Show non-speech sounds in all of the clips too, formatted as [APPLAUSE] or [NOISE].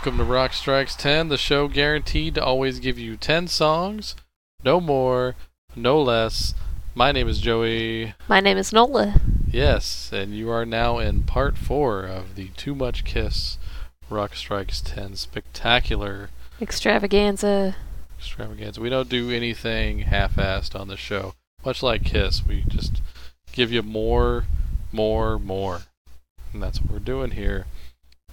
Welcome to Rock Strikes 10, the show guaranteed to always give you 10 songs, no more, no less. My name is Joey. My name is Nola. Yes, and you are now in part 4 of the Too Much Kiss Rock Strikes 10 spectacular Extravaganza. extravaganza. We don't do anything half assed on the show. Much like Kiss, we just give you more, more, more. And that's what we're doing here.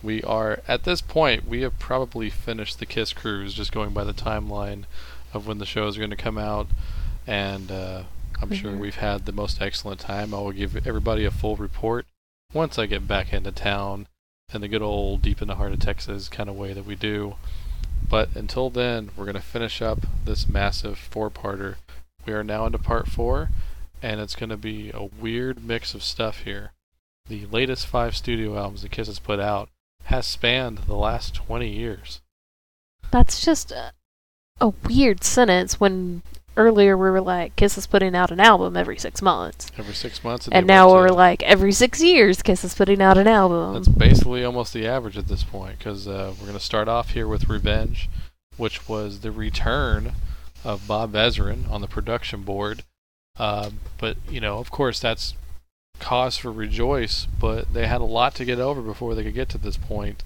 We are, at this point, we have probably finished the Kiss cruise, just going by the timeline of when the shows are going to come out. And uh, I'm sure Mhm. we've had the most excellent time. I will give everybody a full report once I get back into town in the good old deep in the heart of Texas kind of way that we do. But until then, we're going to finish up this massive four parter. We are now into part four, and it's going to be a weird mix of stuff here. The latest five studio albums that Kiss has put out has spanned the last 20 years. That's just a, a weird sentence when earlier we were like, Kiss is putting out an album every six months. Every six months. And they now we're like, every six years, Kiss is putting out an album. That's basically almost the average at this point, because uh, we're going to start off here with Revenge, which was the return of Bob Ezrin on the production board. Uh, but, you know, of course, that's cause for rejoice, but they had a lot to get over before they could get to this point.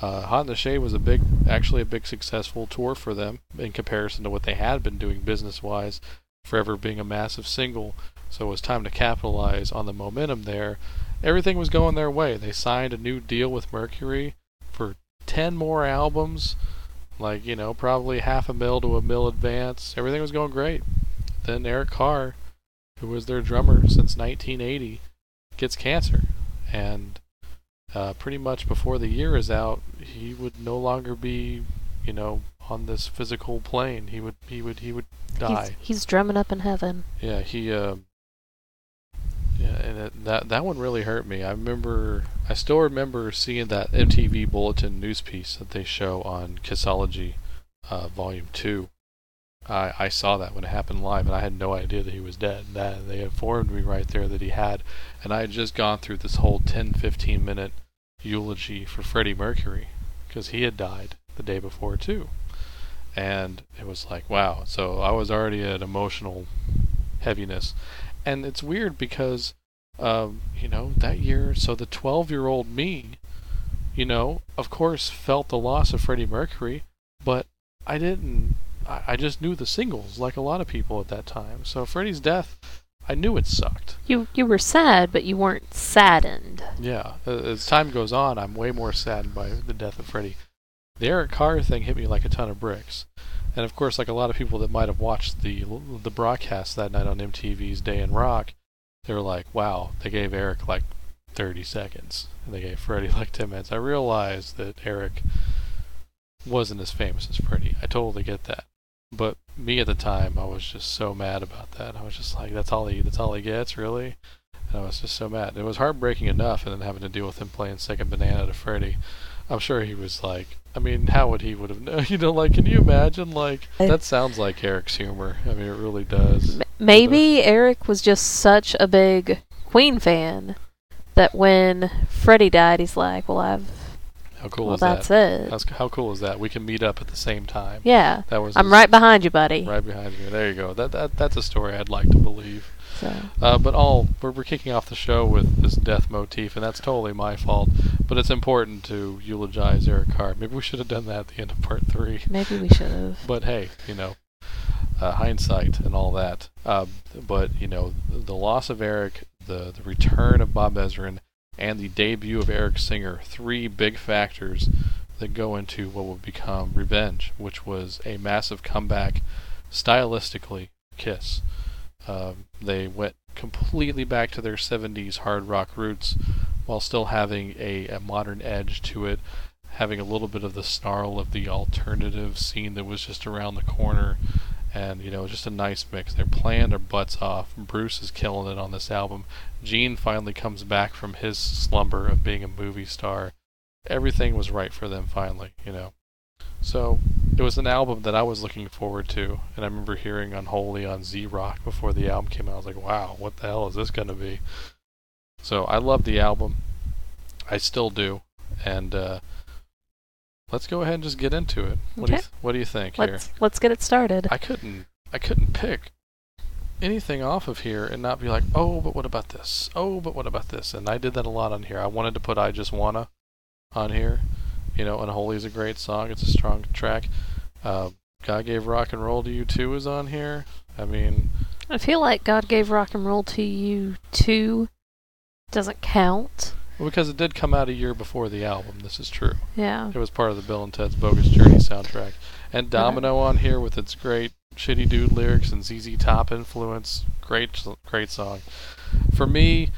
Uh, Hot in the Shade was a big, actually a big successful tour for them in comparison to what they had been doing business-wise, forever being a massive single. So it was time to capitalize on the momentum there everything was going their way. They signed a new deal with Mercury for 10 more albums, like, you know, probably half a mil to a mil advance. Everything was going great. Then Eric Carr, who was their drummer since 1980, gets cancer. And uh, pretty much before the year is out, he would no longer be, you know, on this physical plane. He would, he would, he would die. He's, he's drumming up in heaven. Yeah, he. Uh, yeah, and it, that that one really hurt me. I remember, I still remember seeing that MTV Bulletin news piece that they show on Kissology, uh, Volume Two. I I saw that when it happened live, and I had no idea that he was dead. That they informed me right there that he had, and I had just gone through this whole 10, 15 minute eulogy for Freddie Mercury because he had died the day before too, and it was like wow. So I was already at emotional heaviness. And it's weird because, um, you know, that year, so the 12 year old me, you know, of course felt the loss of Freddie Mercury, but I didn't, I, I just knew the singles like a lot of people at that time. So Freddie's death, I knew it sucked. You you were sad, but you weren't saddened. Yeah, as time goes on, I'm way more saddened by the death of Freddie. The Eric Carr thing hit me like a ton of bricks. And of course, like a lot of people that might have watched the the broadcast that night on MTV's Day in Rock, they were like, "Wow, they gave Eric like 30 seconds, and they gave Freddie like 10 minutes." I realized that Eric wasn't as famous as Freddie. I totally get that, but me at the time, I was just so mad about that. I was just like, "That's all he, that's all he gets, really." And I was just so mad. It was heartbreaking enough, and then having to deal with him playing second banana to Freddie. I'm sure he was like, I mean, how would he would have known? [LAUGHS] You know, like, can you imagine? Like, that sounds like Eric's humor. I mean, it really does. Maybe Eric was just such a big Queen fan that when Freddie died, he's like, "Well, I've How cool well, is that's that? it." How's, how cool is that? We can meet up at the same time. yeah, That was I'm right behind you, buddy. right behind you. There you go. That that that's a story I'd like to believe. So, Uh, but all we're, we're kicking off the show with this death motif, and that's totally my fault. But it's important to eulogize Eric Carr. Maybe we should have done that at the end of part three. maybe we should have. But hey, you know, uh, hindsight and all that. Uh, but you know, the loss of Eric, the the return of Bob Ezrin, and the debut of Eric Singer, three big factors that go into what would become Revenge, which was a massive comeback stylistically. Kiss. Um, they went completely back to their 70s hard rock roots while still having a, a modern edge to it, having a little bit of the snarl of the alternative scene that was just around the corner. And, you know, just a nice mix. They're playing their butts off. Bruce is killing it on this album. Gene finally comes back from his slumber of being a movie star. Everything was right for them finally, you know. So it was an album that I was looking forward to, and I remember hearing Unholy on Z Rock before the album came out. I was like, wow, what the hell is this going to be? So I love the album. I still do. And uh, let's go ahead and just get into it. What do you th- What do you think here? Let's let's get it started. I couldn't I couldn't pick anything off of here and not be like, oh, but what about this? Oh, but what about this? And I did that a lot on here. I wanted to put I Just Wanna on here. You know, Unholy is a great song. It's a strong track. Uh, God Gave Rock and Roll to You Too is on here. I mean, I feel like God gave rock and roll to you too. Doesn't count. Well, because it did come out a year before the album. This is true. Yeah. It was part of the Bill and Ted's Bogus Journey soundtrack. And Domino on here with its great shitty dude lyrics and ZZ Top influence. Great, great song. For me,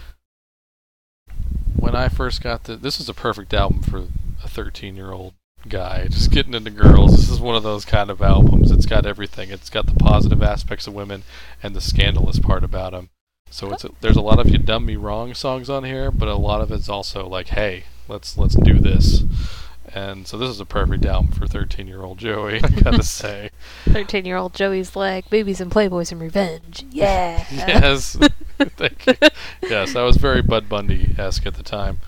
when I first got the, this is a perfect album for a 13 year old guy [LAUGHS] just getting into girls. This is one of those kind of albums. It's got everything. It's got the positive aspects of women and the scandalous part about them. So it's a, there's a lot of "You Done Me Wrong" songs on here, but a lot of it's also like, "Hey, let's let's do this." And so this is a perfect album for 13 year old Joey. I gotta [LAUGHS] say, Thirteen year old Joey's like boobies and playboys and revenge. Yeah. [LAUGHS] yes, [LAUGHS] thank you. Yes, that was very Bud Bundy esque at the time.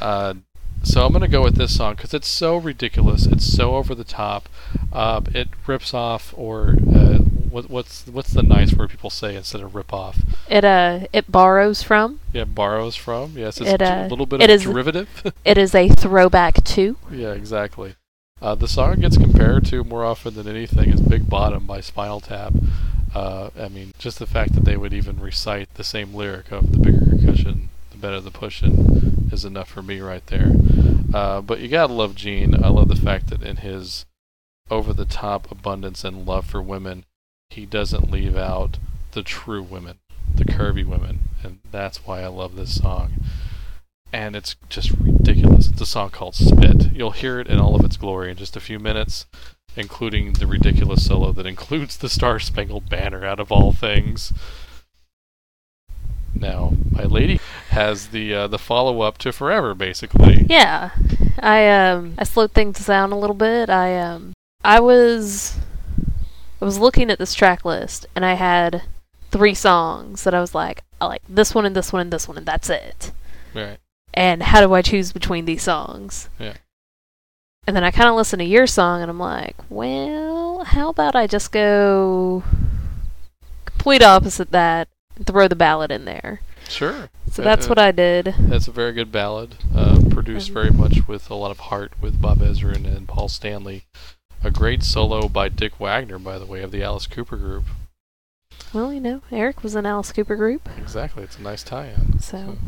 Uh, so I'm gonna go with this song because it's so ridiculous. It's so over the top. Uh, it rips off, or uh, what, what's what's the nice word people say instead of rip off? It uh it borrows from. Yeah, borrows from. Yes, it's It, a uh, little bit it of is- derivative. [LAUGHS] It is a throwback to. yeah, exactly. Uh, the song gets compared to more often than anything is "Big Bottom" by Spinal Tap. Uh, I mean, just the fact that they would even recite the same lyric of "the bigger concussion, the better the pushing" is enough for me right there. Uh, but you gotta love Gene. I love the fact that in his over-the-top abundance and love for women, he doesn't leave out the true women, the curvy women, and that's why I love this song. And it's just ridiculous. It's a song called Spit. You'll hear it in all of its glory in just a few minutes, including the ridiculous solo that includes the Star Spangled Banner out of all things. Now, my lady has the uh, the follow up to Forever, basically. Yeah. I um I slowed things down a little bit. I um I was I was looking at this track list and I had three songs that I was like, I like this one and this one and this one and that's it. Right. And how do I choose between these songs? Yeah. And then I kind of listened to your song and I'm like, well, how about I just go complete opposite that and throw the ballad in there. Sure. So that's uh, what I did. That's a very good ballad, uh, produced very much with a lot of heart with Bob Ezrin and Paul Stanley. A great solo by Dick Wagner, by the way, of the Alice Cooper group. Well, you know, Eric was in Alice Cooper group. Exactly, it's a nice tie-in. So,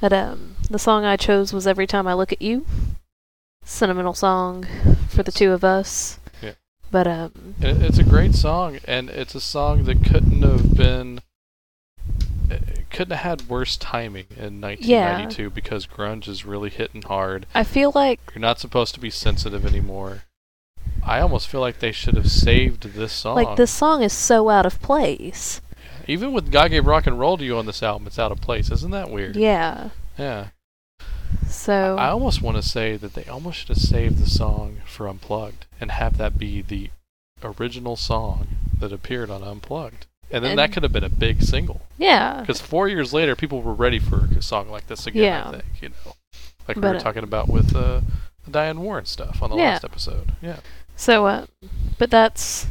but um, the song I chose was "Every Time I Look at You," sentimental song for the two of us. Yeah. But um, It, it's a great song, and it's a song that couldn't have been, it couldn't have had worse timing in 1992 because grunge is really hitting hard. I feel like You're not supposed to be sensitive anymore. I almost feel like they should have saved this song. like this song is so out of place. Even with God Gave Rock and Roll to You on this album, it's out of place. Isn't that weird? Yeah. Yeah. So I almost want to say that they almost should have saved the song for Unplugged and have that be the original song that appeared on Unplugged. And then that could have been a big single. yeah, Because four years later, people were ready for a song like this again, Yeah. I think, you know. Like we were talking about with uh, the Diane Warren stuff on the Yeah. last episode. Yeah. So uh, but that's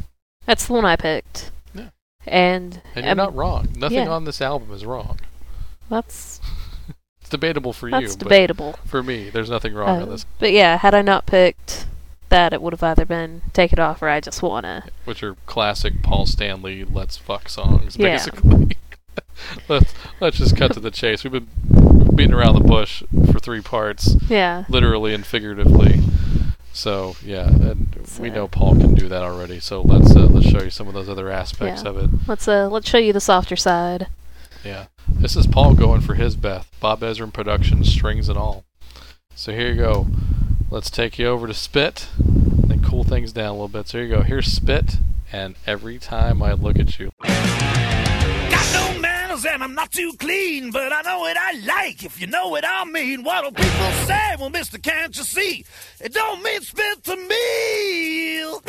that's the one I picked. Yeah. And, And you're um, not wrong. Nothing yeah. on this album is wrong. That's It's debatable for that's you, but debatable. for me, there's nothing wrong Uh, on this, But yeah, had I not picked that, it would have either been "Take It Off" or "I Just Wanna." which are classic Paul Stanley "Let's Fuck" songs, Yeah. basically. [LAUGHS] let's let's just cut to the chase. We've been beating around the bush for three parts, Yeah. literally and figuratively. So yeah, and we know Paul can do that already. So let's uh, let's show you some of those other aspects Yeah. of it. Let's uh let's show you the softer side. Yeah, this is Paul going for his Beth, Bob Ezrin production, strings and all. So here you go. Let's take you over to Spit and cool things down a little bit. So here you go. Here's Spit, and every time I look at you, McDonald's and I'm not too clean, but I know what I like, if you know what I mean. What do people say? Well, mister, can't you see? It don't mean spit to meal.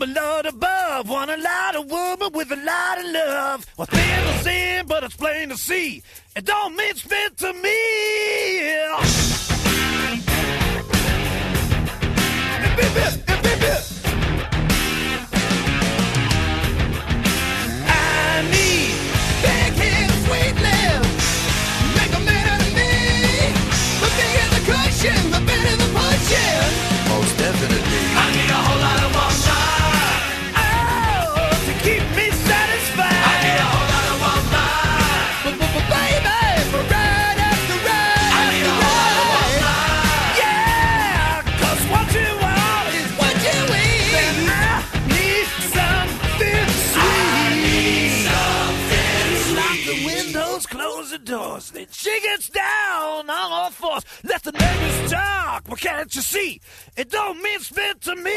a lot above. Want a lot of woman with a lot of love. Well, things in it's plain to see. It don't mean spit to me. Yeah. listening. She gets down on all fours. Let the neighbors talk. But can't you see? It don't mean spit to me.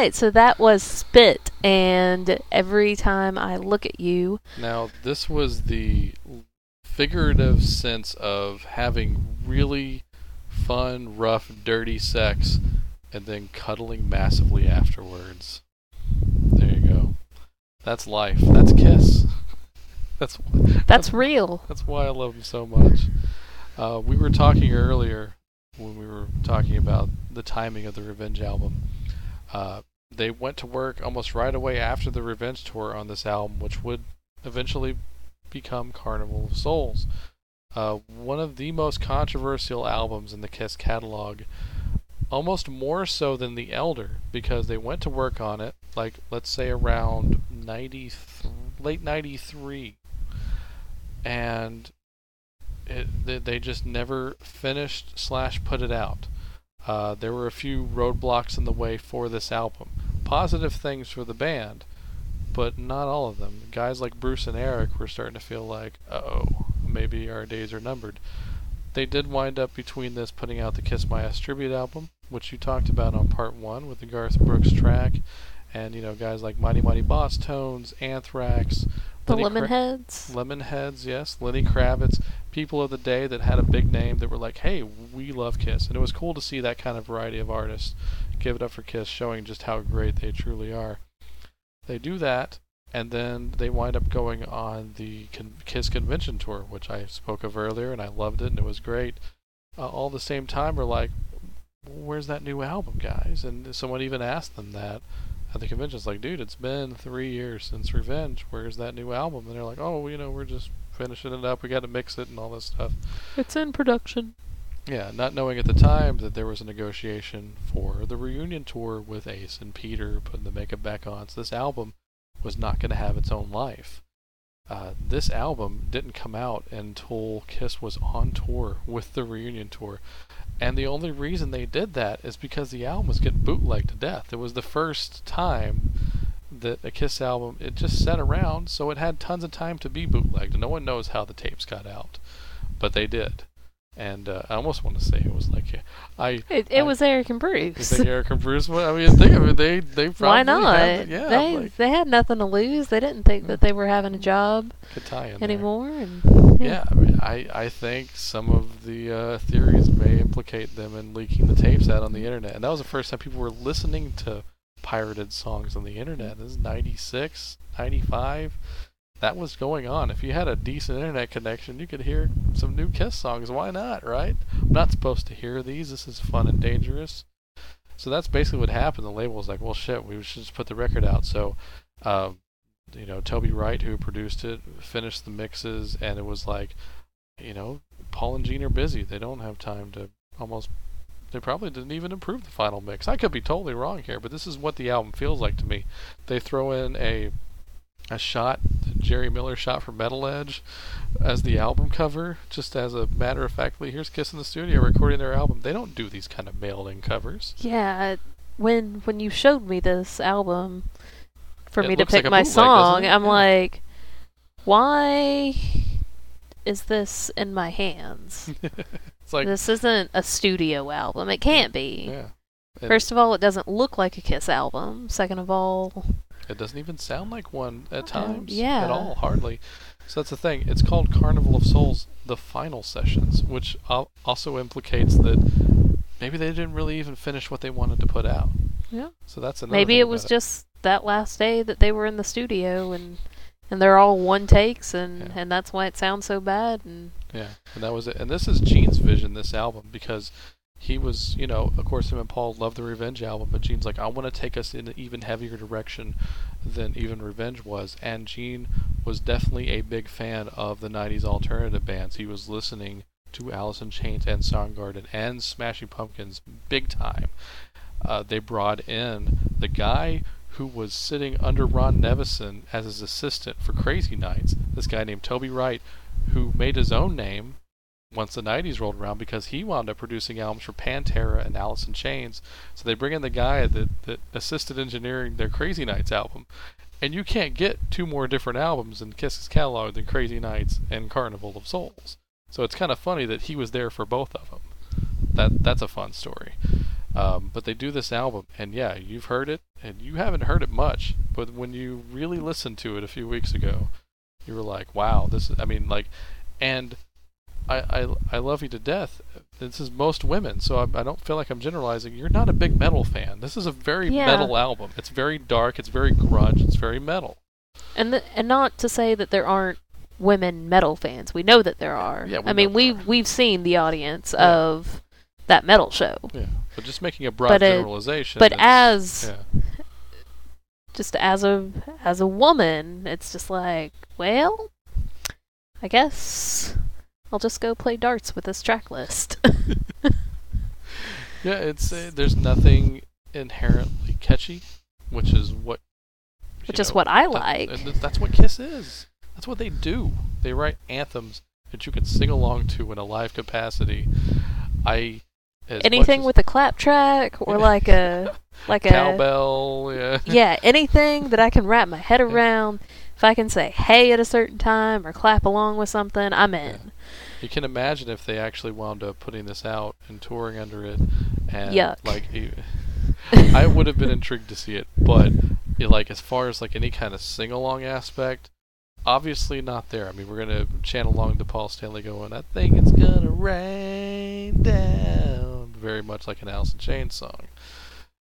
Right, so that was Spit, and every time I look at you, Now, this was the figurative sense of having really fun, rough, dirty sex and then cuddling massively afterwards. There you go. That's life. That's Kiss. [LAUGHS] That's that's real. that's why I love him so much. Uh, we were talking earlier when we were talking about the timing of the Revenge album. Uh, they went to work almost right away after the Revenge tour on this album, which would eventually become Carnival of Souls. Uh, one of the most controversial albums in the Kiss catalog, almost more so than The Elder, because they went to work on it, like, let's say around 90, late 93. And it, they, just never finished slash put it out. Uh, there were a few roadblocks in the way for this album. Positive things for the band, but not all of them. Guys like Bruce and Eric were starting to feel like, oh, maybe our days are numbered. They did wind up between this putting out the Kiss My Ass tribute album, which you talked about on part one with the Garth Brooks track, and you know guys like Mighty Mighty Bosstones, Anthrax, The Lenny Kra- Lemonheads. Lemonheads, yes, Lenny Kravitz, people of the day that had a big name that were like, "Hey, we love Kiss," and it was cool to see that kind of variety of artists give it up for Kiss, showing just how great they truly are. They do that, and then they wind up going on the con- Kiss convention tour, which I spoke of earlier, and I loved it, and it was great. Uh, all the same time, we're like, "Where's that new album, guys?" And someone even asked them that at the convention. It's like, dude, it's been three years since Revenge. Where's that new album? And they're like, oh, you know, we're just finishing it up. We got to mix it and all this stuff. It's in production. Yeah, not knowing at the time that there was a negotiation for the reunion tour with Ace and Peter putting the makeup back on. So this album was not going to have its own life. Uh, this album didn't come out until Kiss was on tour with the reunion tour. And the only reason they did that is because the album was getting bootlegged to death. It was the first time that a Kiss album, it just sat around, so it had tons of time to be bootlegged. And no one knows how the tapes got out. But they did. and uh, I almost want to say it was like I. It, it I- was Eric and Bruce. Eric and Bruce? I mean, think of it. They they [LAUGHS] probably Why not? had- yeah, they like, they had nothing to lose. They didn't think that they were having a job anymore. And Yeah, I mean, I, I think some of the uh, theories may implicate them in leaking the tapes out on the internet. And that was the first time people were listening to pirated songs on the internet. This is 96, 95. That was going on. If you had a decent internet connection, you could hear some new Kiss songs. Why not, right? I'm not supposed to hear these. This is fun and dangerous. So that's basically what happened. The label was like, well, shit, we should just put the record out. So, um, you know, Toby Wright, who produced it, finished the mixes, and it was like, you know, Paul and Gene are busy. They don't have time to almost. They probably didn't even improve the final mix. I could be totally wrong here, but this is what the album feels like to me. They throw in a a shot Jerry Miller shot for Metal Edge as the album cover, just as a matter of factly. Here's Kiss in the studio recording their album. They don't do these kind of mailed-in covers. yeah, when when you showed me this album for It me to looks like pick my bootleg, song. I'm Yeah. like, why is this in my hands? [LAUGHS] it's like, this isn't a studio album. It can't be. yeah. First of all, it doesn't look like a Kiss album. Second of all, It doesn't even sound like one at times. yeah. At all, hardly. So that's the thing. It's called Carnival of Souls, the final sessions, which also implicates that maybe they didn't really even finish what they wanted to put out. Yeah. So that's another. maybe it was about just that last day that they were in the studio and and they're all one takes and Yeah. and that's why it sounds so bad and Yeah, and that was it. And this is Gene's vision, this album, because he was, you know, of course, him and Paul loved the Revenge album, but Gene's like, I want to take us in an even heavier direction than even Revenge was. And Gene was definitely a big fan of the 90s alternative bands. He was listening to Alice in Chains and Soundgarden and Smashing Pumpkins big time. Uh, they brought in the guy who was sitting under Ron Nevison as his assistant for Crazy Nights, this guy named Toby Wright, who made his own name once the 90s rolled around because he wound up producing albums for Pantera and Alice in Chains. So they bring in the guy that, that assisted engineering their Crazy Nights album. And you can't get two more different albums in Kiss's catalog than Crazy Nights and Carnival of Souls. So it's kind of funny that he was there for both of them. That that's a fun story. Um, but they do this album, and yeah, you've heard it, and you haven't heard it much. But when you really listened to it a few weeks ago, you were like, "Wow, this is." I mean, like, and I I, I love you to death. This is most women, so I, I don't feel like I'm generalizing. You're not a big metal fan. This is a very Yeah. metal album. It's very dark. It's very grunge. It's very metal. and th- and not to say that there aren't women metal fans. We know that there are. Yeah, we I mean, there we've we've seen the audience Yeah. of that metal show. Yeah, but just making a broad But, generalization. But as yeah. just as a as a woman, it's just like, well, I guess I'll just go play darts with this track list. [LAUGHS] Yeah, it's uh, there's nothing inherently catchy, which is what Which is know, what I like. and th- that's what Kiss is. That's what they do. They write anthems that you can sing along to in a live capacity. I anything with a clap track or Yeah. like a [LAUGHS] like as a cowbell, yeah. yeah, anything that I can wrap my head around. If I can say hey at a certain time or clap along with something, I'm in. You can imagine if they actually wound up putting this out and touring under it, and Yuck. like, [LAUGHS] I would have been intrigued to see it, but like as far as like any kind of sing along aspect, obviously not there. I mean, we're gonna chant along to Paul Stanley going, "I think it's gonna rain down," very much like an Alice in Chains song,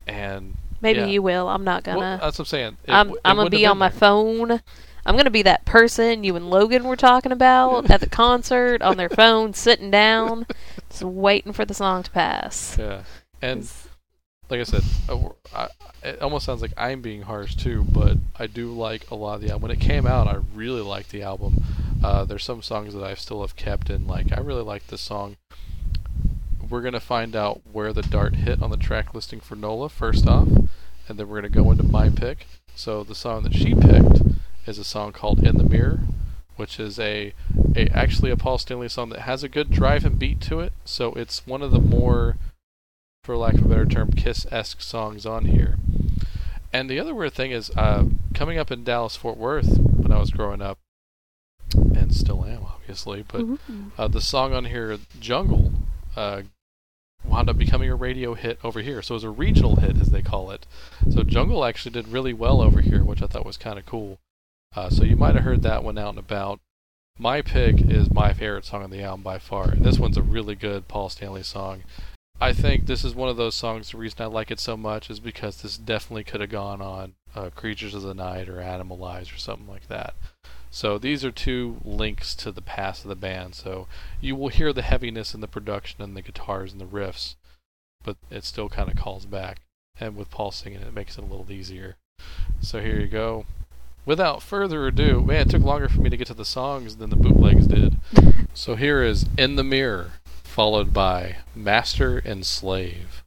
and Maybe yeah. you will. I'm not gonna. that's what I'm saying. It I'm it I'm gonna be on my there. phone. I'm gonna be that person you and Logan were talking about [LAUGHS] at the concert on their phone, sitting down, just waiting for the song to pass. Yeah, and like I said, I, it almost sounds like I'm being harsh too, but I do like a lot of the album. When it came out, I really liked the album. Uh, there's some songs that I still have kept, and like I really like this song. We're gonna find out where the dart hit on the track listing for Nola first off, and then we're gonna go into my pick. So the song that she picked is a song called "In the Mirror," which is a, a actually a Paul Stanley song that has a good drive and beat to it. So it's one of the more for lack of a better term, Kiss-esque songs on here. And the other weird thing is, uh, coming up in Dallas Fort Worth when I was growing up, and and still am, obviously. But uh, the song on here, Jungle, uh, wound up becoming a radio hit over here. So it was a regional hit, as they call it. So Jungle actually did really well over here, which I thought was kind of cool. Uh, so you might have heard that one out and about. My pick is my favorite song on the album by far. And this one's a really good Paul Stanley song. I think this is one of those songs. The reason I like it so much is because this definitely could have gone on uh, Creatures of the Night or Animal Animalize or something like that. So these are two links to the past of the band. So you will hear the heaviness in the production and the guitars and the riffs, but it still kind of calls back. And with Paul singing, it makes it a little easier. So here you go. Without further ado, man, it took longer for me to get to the songs than the bootlegs did. [LAUGHS] so here is In the Mirror, followed by Master and Slave.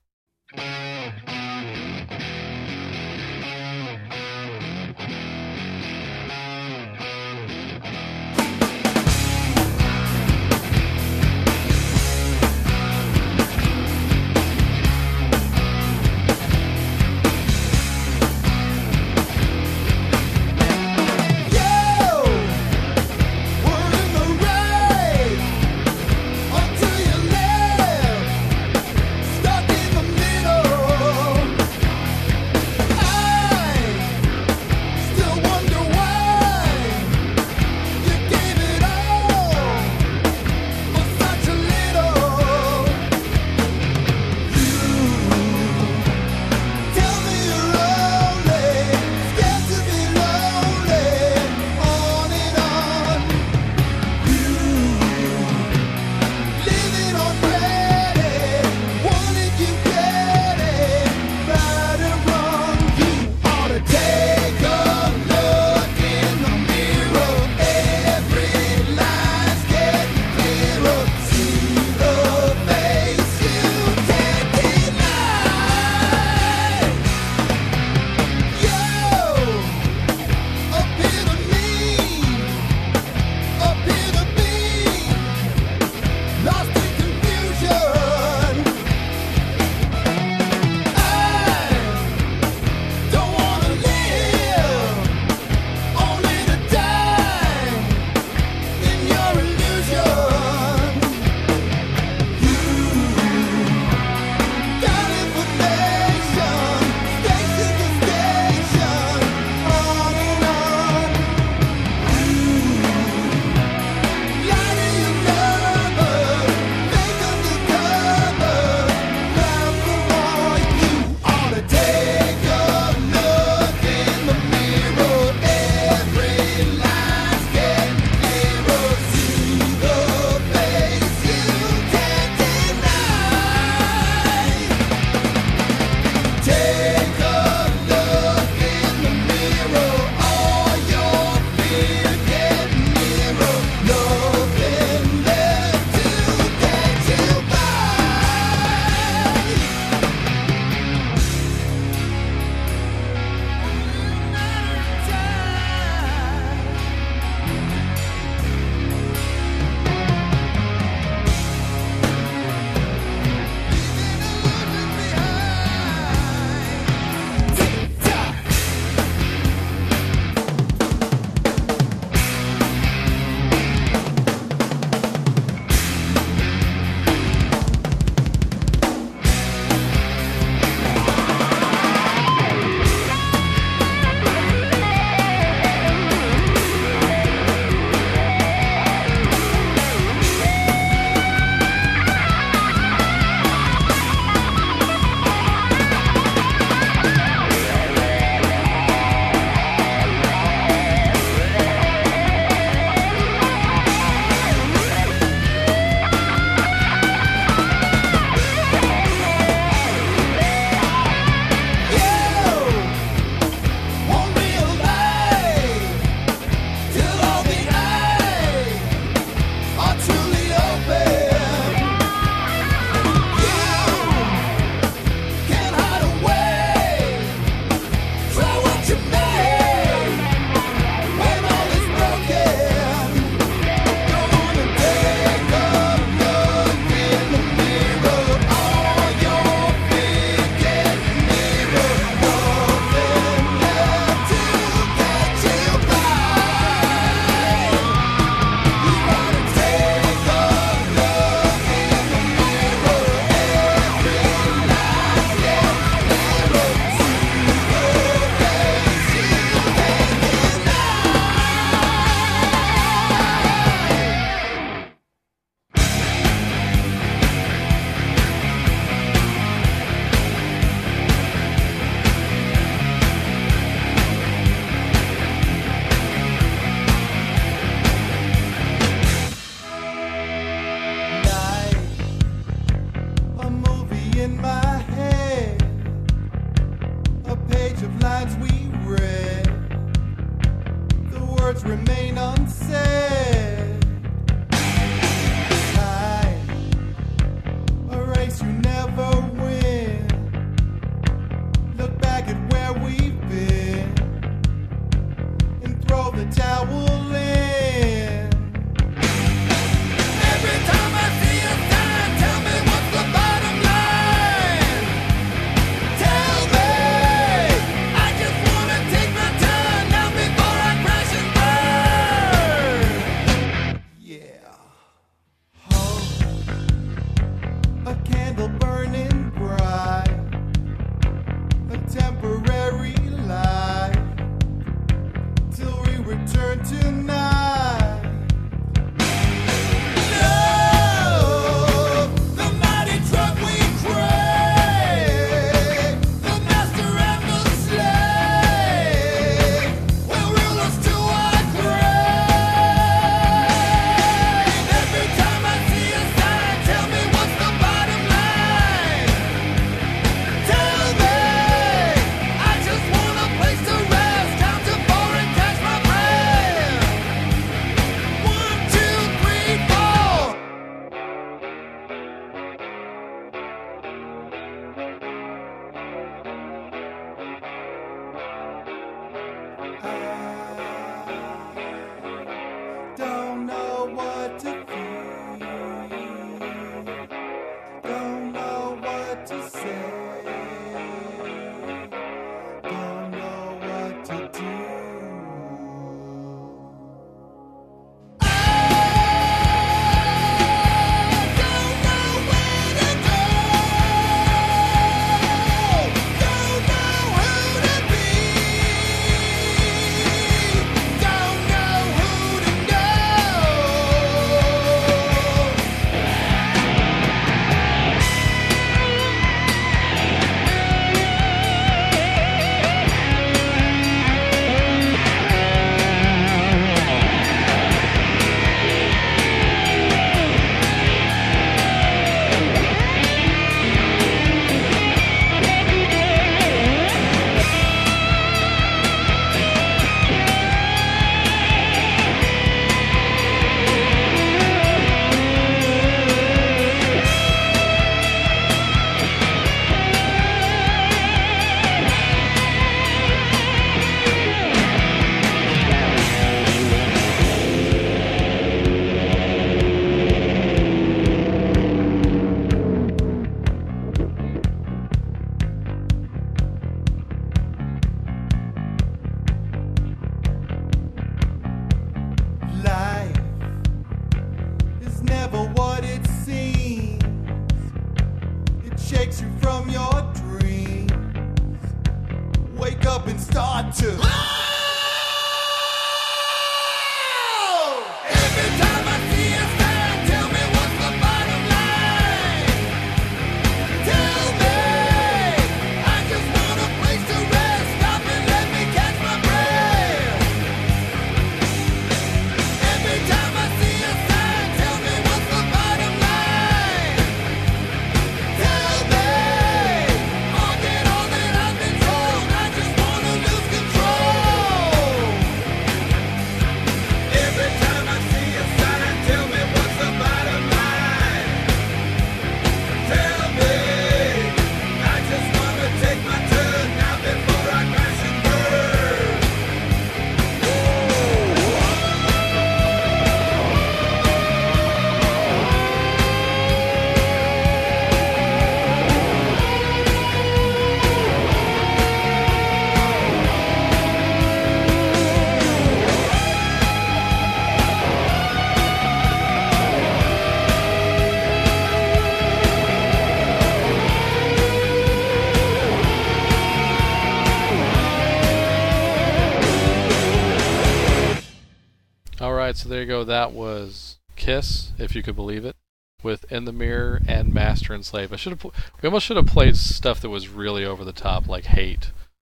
So there you go. That was Kiss, if you could believe it, with In the Mirror and Master and Slave. I should have. Pl- we almost should have played stuff that was really over the top, like Hate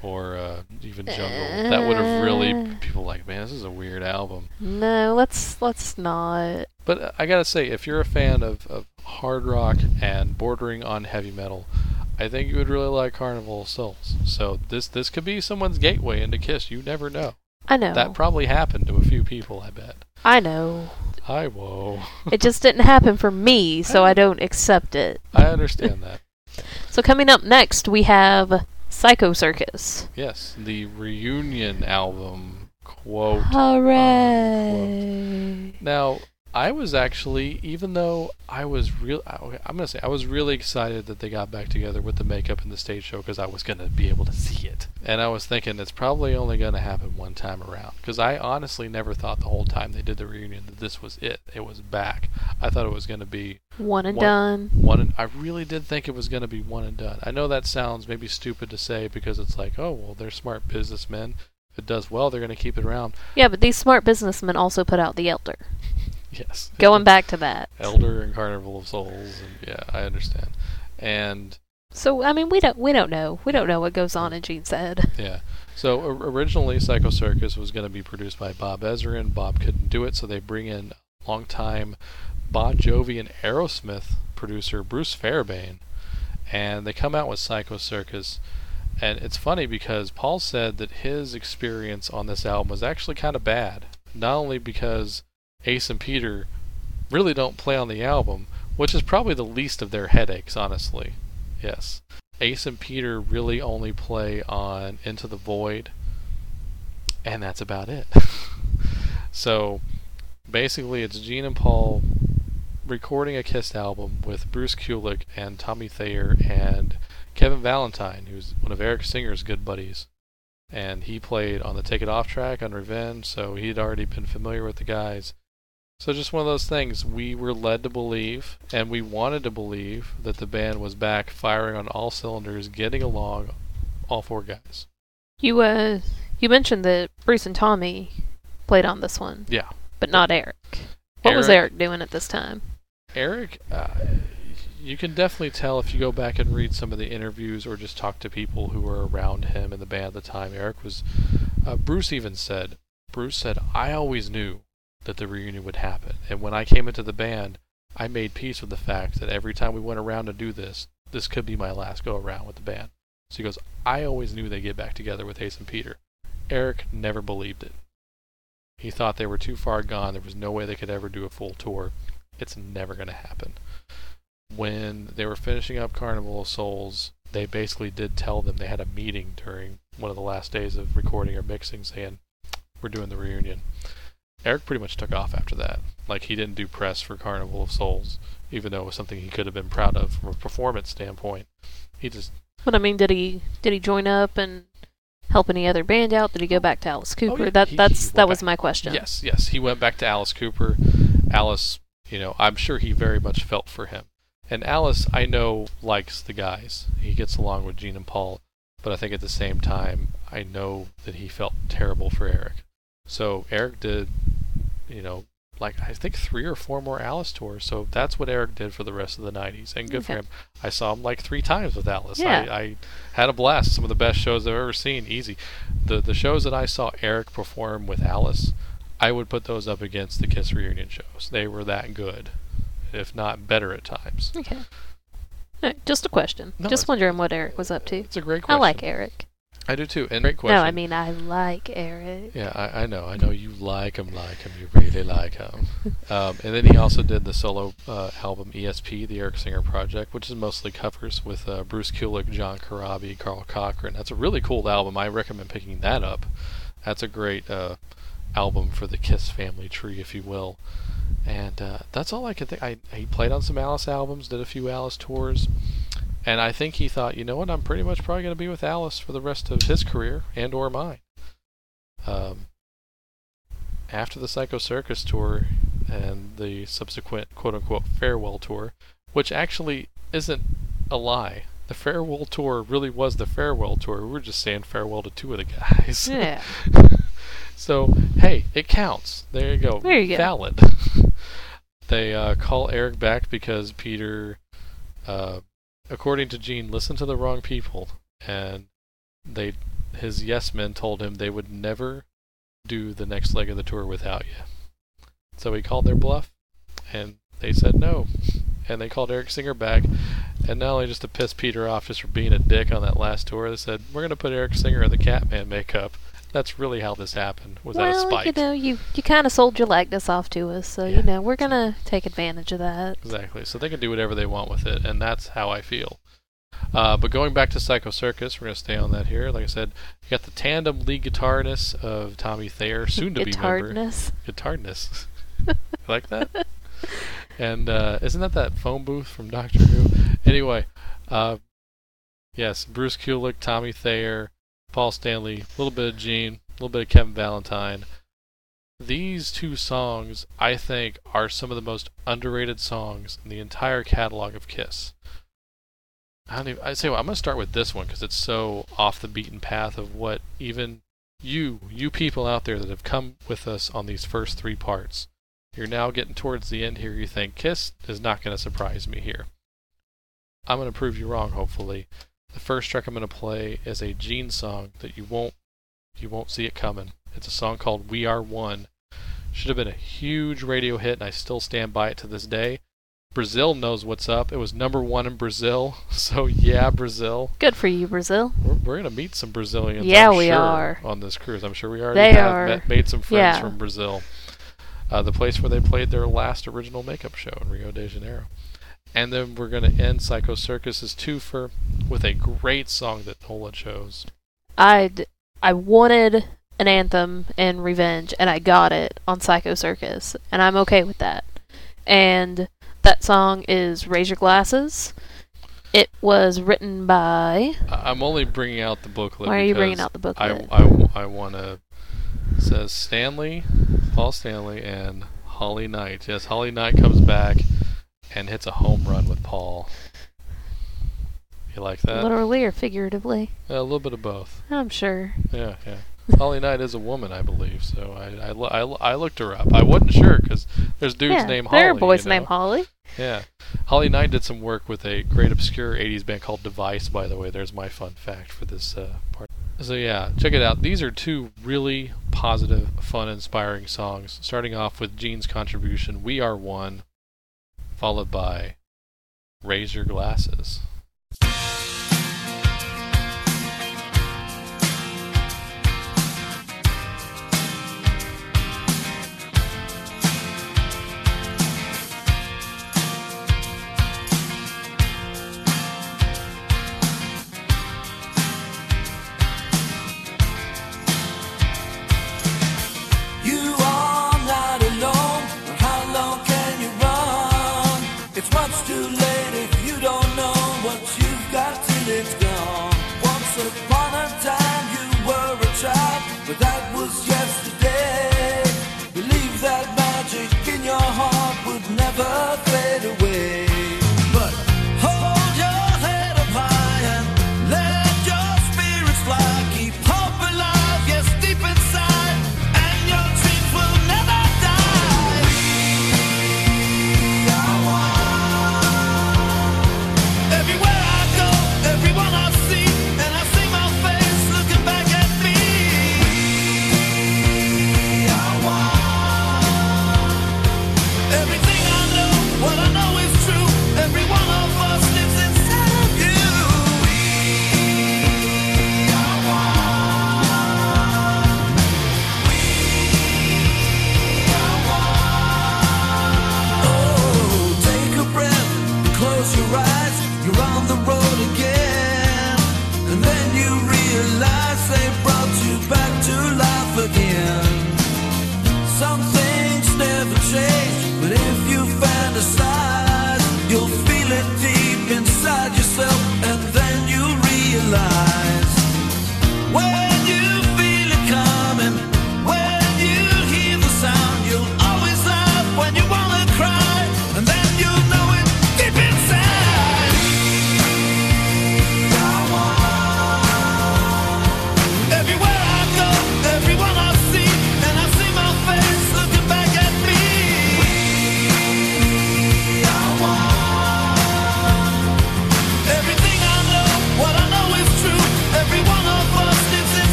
or uh, even Jungle. That would have really Uh. people like, man, this is a weird album. No, let's let's not. But uh, I gotta say, if you're a fan of, of hard rock and bordering on heavy metal, I think you would really like Carnival of Souls. So this this could be someone's gateway into Kiss. You never know. I know. That probably happened to a few people. I bet. I know. I whoa. It just didn't happen for me, so I don't accept it. I understand that. So coming up next, we have Psycho Circus. Yes, the reunion album quote. Hooray! Now, I was actually, even though I was real, I'm gonna say I was really excited that they got back together with the makeup and the stage show because I was gonna be able to see it, and I was thinking it's probably only gonna happen one time around because I honestly never thought the whole time they did the reunion that this was it. It was back. I thought it was gonna be One and One- done. one. And, I really did think it was gonna be one and done. I know that sounds maybe stupid to say because it's like, oh well, they're smart businessmen. If it does well, they're gonna keep it around. Yeah, but these smart businessmen also put out The Elder. Yes. Going back to that. Elder and Carnival of Souls, and yeah, I understand. And So I mean, we don't we don't know. We don't know what goes on in Gene's head. [LAUGHS] yeah, so o- originally Psycho Circus was going to be produced by Bob Ezrin. Bob couldn't do it, so they bring in longtime Bon Jovi and Aerosmith producer Bruce Fairbairn, and they come out with Psycho Circus. And it's funny because Paul said that his experience on this album was actually kind of bad. Not only because Ace and Peter really don't play on the album, which is probably the least of their headaches, honestly. Yes. Ace and Peter really only play on Into the Void, and that's about it. [LAUGHS] so basically, it's Gene and Paul recording a Kiss album with Bruce Kulick and Tommy Thayer and Kevin Valentine, who's one of Eric Singer's good buddies. And he played on the Take It Off track on Revenge, so he'd already been familiar with the guys. So just one of those things we were led to believe, and we wanted to believe that the band was back, firing on all cylinders, getting along, all four guys. You uh, you mentioned that Bruce and Tommy played on this one, Yeah, but not Eric. What was Eric- Eric doing at this time? Eric, uh, you can definitely tell if you go back and read some of the interviews or just talk to people who were around him in the band at the time. Eric was, uh, Bruce even said, Bruce said, I always knew that the reunion would happen, and when I came into the band, I made peace with the fact that every time we went around to do this, this could be my last go around with the band. So he goes, I always knew they'd get back together with Ace and Peter. Eric never believed it. He thought they were too far gone. There was no way they could ever do a full tour. It's never going to happen. When they were finishing up Carnival of Souls, they basically did tell them they had a meeting during one of the last days of recording or mixing saying, We're doing the reunion. Eric pretty much took off after that. Like, he didn't do press for Carnival of Souls, even though it was something he could have been proud of from a performance standpoint. He just But I mean, did he did he join up and help any other band out? Did he go back to Alice Cooper? Oh, yeah, That he- that's he that went was back. my question. Yes, yes. He went back to Alice Cooper. Alice, You know, I'm sure he very much felt for him. And Alice, I know, likes the guys. He gets along with Gene and Paul, but I think at the same time, I know that he felt terrible for Eric. So Eric did, you know, like I think three or four more Alice tours. So that's what Eric did for the rest of the '90s, and good for him. I saw him like three times with Alice. Yeah. I, I had a blast. Some of the best shows I've ever seen. Easy. The the shows that I saw Eric perform with Alice, I would put those up against the Kiss reunion shows. They were that good, if not better at times. Okay. Alright, just a question. No, just wondering what Eric was up to. It's a great I like Eric. I do too. And great question. No, I mean I like Eric. Yeah, I, I know. I know you like him, like him. You really like him. [LAUGHS] Um, and then he also did the solo uh, album ESP, the Eric Singer Project, which is mostly covers with uh, Bruce Kulick, John Corabi, Karl Cochran. That's a really cool album. I recommend picking that up. That's a great uh, album for the Kiss family tree, if you will. And uh, that's all I can think. I he played on some Alice albums, did a few Alice tours, and I think he thought, you know what, I'm pretty much probably going to be with Alice for the rest of his career and or mine. Um, after the Psycho Circus tour and the subsequent quote unquote farewell tour, which actually isn't a lie. The farewell tour really was the farewell tour. We were just saying farewell to two of the guys. Yeah. [LAUGHS] so, hey, it counts. There you go. There you go. Valid. [LAUGHS] they uh, call Eric back because Peter, uh, according to Gene, listened to the wrong people, and they, his yes men told him they would never do the next leg of the tour without you. So he called their bluff, and they said no. And they called Eric Singer back, and not only just to piss Peter off just for being a dick on that last tour, they said, We're going to put Eric Singer in the Catman makeup. That's really how this happened, was out of well, spite. you know, you you kind of sold your likeness off to us, so Yeah. you know we're gonna take advantage of that. Exactly. So they can do whatever they want with it, and that's how I feel. Uh, but going back to Psycho Circus, we're going to stay on that here. Like I said, you got the tandem lead guitarness of Tommy Thayer, soon to be member. Guitarness. [LAUGHS] Like that? And uh, isn't that that phone booth from Doctor Who? Anyway, uh, yes, Bruce Kulick, Tommy Thayer, Paul Stanley, a little bit of Gene, a little bit of Kevin Valentine. These two songs, I think, are some of the most underrated songs in the entire catalog of Kiss. I even, I say, well, I'm going to start with this one because it's so off the beaten path of what even you, you people out there that have come with us on these first three parts, you're now getting towards the end here. You think Kiss is not going to surprise me here. I'm going to prove you wrong. Hopefully, the first track I'm going to play is a Gene song that you won't you won't see it coming. It's a song called "We Are One." Should have been a huge radio hit, and I still stand by it to this day. Brazil knows what's up. It was number one in Brazil, [LAUGHS] so yeah, Brazil. Good for you, Brazil. We're, we're gonna meet some Brazilians. Yeah, I'm we sure, are. on this cruise. I'm sure we already They have are. met, made some friends Yeah. from Brazil. Uh, the place where they played their last original makeup show in Rio de Janeiro. And then we're gonna end Psycho Circus's twofer with a great song that Nola chose. I I wanted an anthem and revenge, and I got it on Psycho Circus, and I'm okay with that. And that song is "Raise Your Glasses." It was written by. I'm only bringing out the booklet. Why are you bringing out the booklet? I, I, I want to. Says Stanley, Paul Stanley, and Holly Knight. Yes, Holly Knight comes back and hits a home run with Paul. You like that? literally or figuratively? Yeah, a little bit of both. I'm sure. Yeah, yeah. Holly Knight is a woman, I believe. So I, I, I, I looked her up. I wasn't sure because there's dudes yeah, named Holly. there are boys you know? named Holly. Yeah. Holly Knight did some work with a great obscure 80s band called Device, by the way. There's my fun fact for this uh, part. So, yeah, check it out. These are two really positive, fun, inspiring songs. Starting off with Gene's contribution, We Are One, followed by Your Glasses.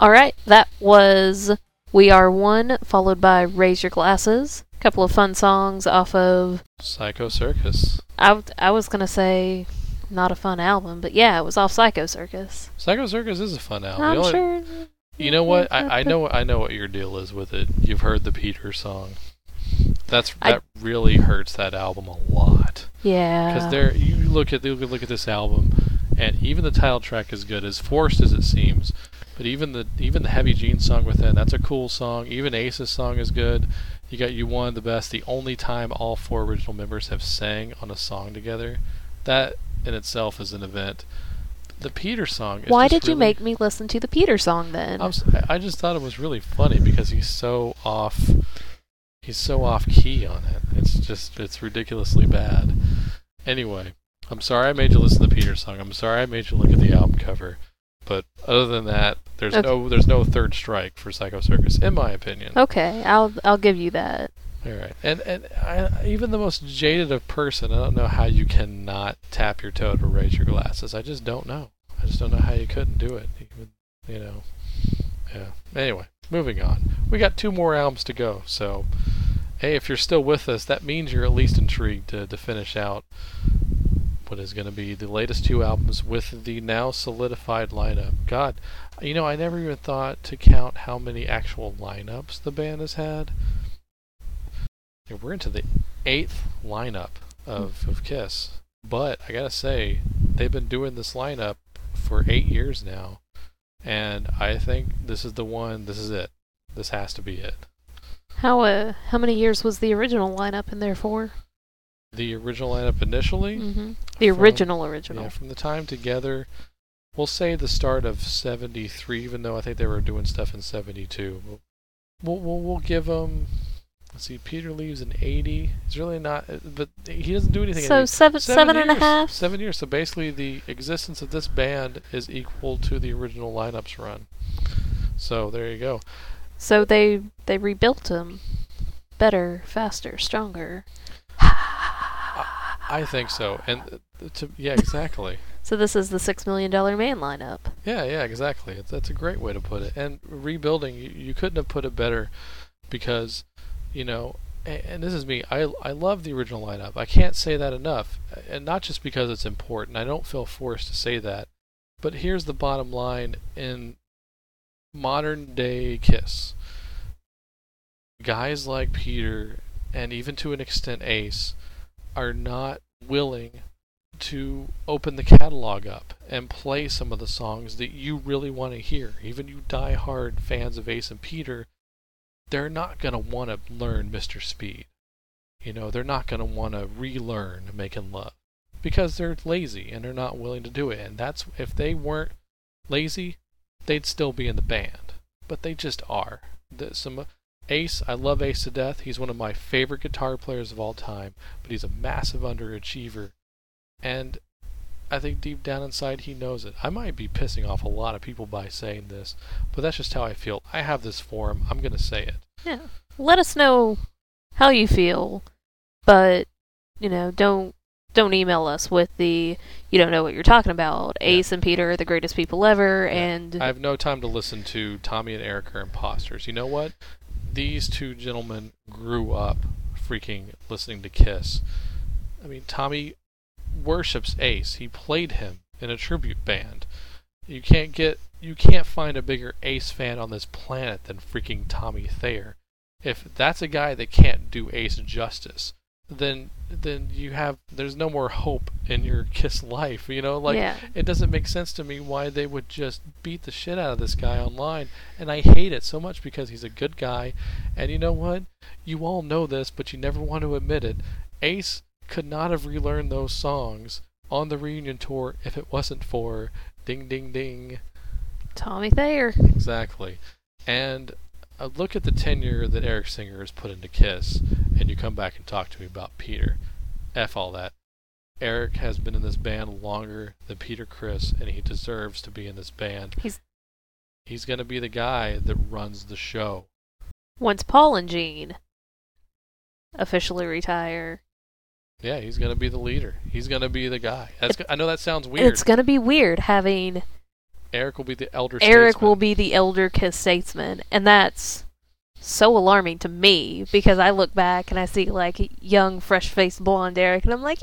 All right, that was "We Are One," followed by "Raise Your Glasses." A couple of fun songs off of. Psycho Circus. I, w- I was gonna say not a fun album, but yeah, it was off Psycho Circus. Psycho Circus is a fun album. I'm only- sure. You know what? I, I know I know what your deal is with it. You've heard the Peter song. That's I- that really hurts that album a lot. Yeah. Because there, you look at you look at this album, and even the title track is good, as forced as it seems. But even the even the Heavy Gene's song within, that's a cool song. Even Ace's song is good. You got you one the best. The only time all four original members have sang on a song together, that in itself is an event. The Peter song. Is Why did you make me listen to the Peter song then? I'm I just thought it was really funny because he's so off. He's so off key on it. It's just it's ridiculously bad. Anyway, I'm sorry I made you listen to the Peter song. I'm sorry I made you look at the album cover. But other than that, there's Okay. no there's no third strike for Psycho Circus in my opinion. okay, I'll I'll give you that. All right, and and I, even the most jaded of person, I don't know how you cannot tap your toe to raise your glasses. I just don't know. I just don't know how you couldn't do it. Even, you know, yeah. Anyway, moving on. We got two more albums to go, so hey, if you're still with us, that means you're at least intrigued to to finish out what is going to be the latest two albums with the now solidified lineup. God, you know, I never even thought to count how many actual lineups the band has had. We're into the eighth lineup of, of Kiss. But I gotta say, they've been doing this lineup for eight years now. And I think this is the one, this is it. This has to be it. How uh how many years was the original lineup in there for? The original lineup initially, hmm The From- original original. yeah, from the time together, we'll say the start of 73, even though I think they were doing stuff in 72. We'll, we'll, we'll, give them, let's see, Peter leaves in 80. He's really not, uh, but he doesn't do anything. So 80. seven seven and a years. half. Seven years. So basically, the existence of this band is equal to the original lineups run. So there you go. So they they rebuilt them better, faster, stronger. I think so. And to yeah, exactly. [LAUGHS] So this is the six million dollar man lineup. Yeah, yeah, exactly. It's, that's a great way to put it. And rebuilding, you, you couldn't have put it better because, you know, and, and this is me. I I love the original lineup. I can't say that enough, and not just because it's important. I don't feel forced to say that. But here's the bottom line in modern day Kiss. Guys like Peter and even to an extent Ace are not willing to open the catalog up and play some of the songs that you really want to hear. Even you die-hard fans of Ace and Peter, they're not going to want to learn Mr. Speed. You know, they're not going to want to relearn Making Love because they're lazy and they're not willing to do it. And that's if they weren't lazy, they'd still be in the band. But they just are. The, some Ace, I love Ace to death. He's one of my favorite guitar players of all time, but he's a massive underachiever. And I think deep down inside he knows it. I might be pissing off a lot of people by saying this, but that's just how I feel. I have this forum. I'm going to say it. Yeah. Let us know how you feel, but you know, don't don't email us with the you don't know what you're talking about. Yeah. Ace and Peter are the greatest people ever, Yeah. and I have no time to listen to Tommy and Eric are imposters. You know what? These two gentlemen grew up freaking listening to Kiss. I mean, Tommy worships Ace. He played him in a tribute band. You can't get you can't find a bigger Ace fan on this planet than freaking Tommy Thayer. If that's a guy that can't do Ace justice, then then you have there's no more hope in your Kiss life. You know, like yeah. it doesn't make sense to me why they would just beat the shit out of this guy online. And I hate it so much because he's a good guy. And you know what? You all know this, but you never want to admit it. Ace could not have relearned those songs on the reunion tour if it wasn't for Ding Ding Ding. Tommy Thayer. Exactly. And look at the tenure that Eric Singer has put into Kiss, and you come back and talk to me about Peter. F all that. Eric has been in this band longer than Peter Criss, and he deserves to be in this band. He's- he's going to be the guy that runs the show. Once Paul and Gene officially retire, Yeah, he's going to be the leader. He's going to be the guy. That's go- I know that sounds weird. it's gonna be weird having Eric will be the elder Eric statesman. will be the elder Kiss statesman, and that's so alarming to me because I look back and I see like young, fresh-faced blonde Eric, and I'm like,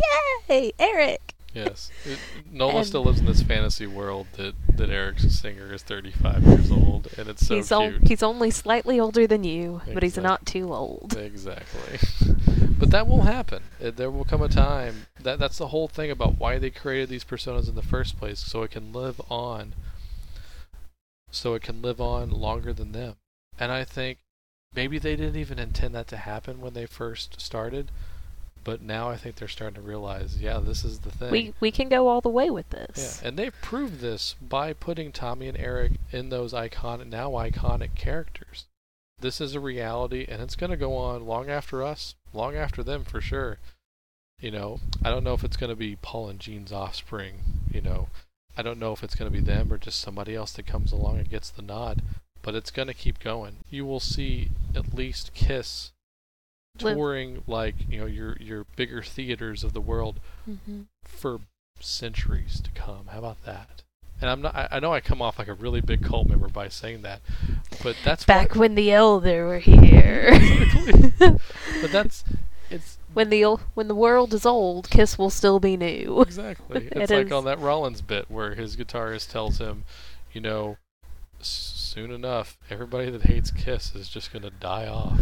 yay, Eric! Yes. It, Nola And- still lives in this fantasy world that, that Eric Singer is 35 years old, and it's so he's cute. he's only slightly older than you, but he's not too old. Exactly. [LAUGHS] but that will happen. There will come a time that that's the whole thing about why they created these personas in the first place, so it can live on. So it can live on longer than them. And I think maybe they didn't even intend that to happen when they first started, but now I think they're starting to realize, yeah, this is the thing. We we can go all the way with this. Yeah, and they've proved this by putting Tommy and Eric in those iconic, now iconic characters. This is a reality, and it's going to go on long after us, long after them for sure. You know, I don't know if it's going to be Paul and Gene's offspring. You know, I don't know if it's going to be them or just somebody else that comes along and gets the nod, but it's going to keep going. You will see at least Kiss touring like you know your your bigger theaters of the world hmm for centuries to come. How about that? And I'm not. I, I know I come off like a really big cult member by saying that, but that's Back when the elder were here. [LAUGHS] but that's it's when the when the world is old, Kiss will still be new. [LAUGHS] exactly. It It's like is. on that Rollins bit where his guitarist tells him, you know, soon enough, everybody that hates Kiss is just gonna die off,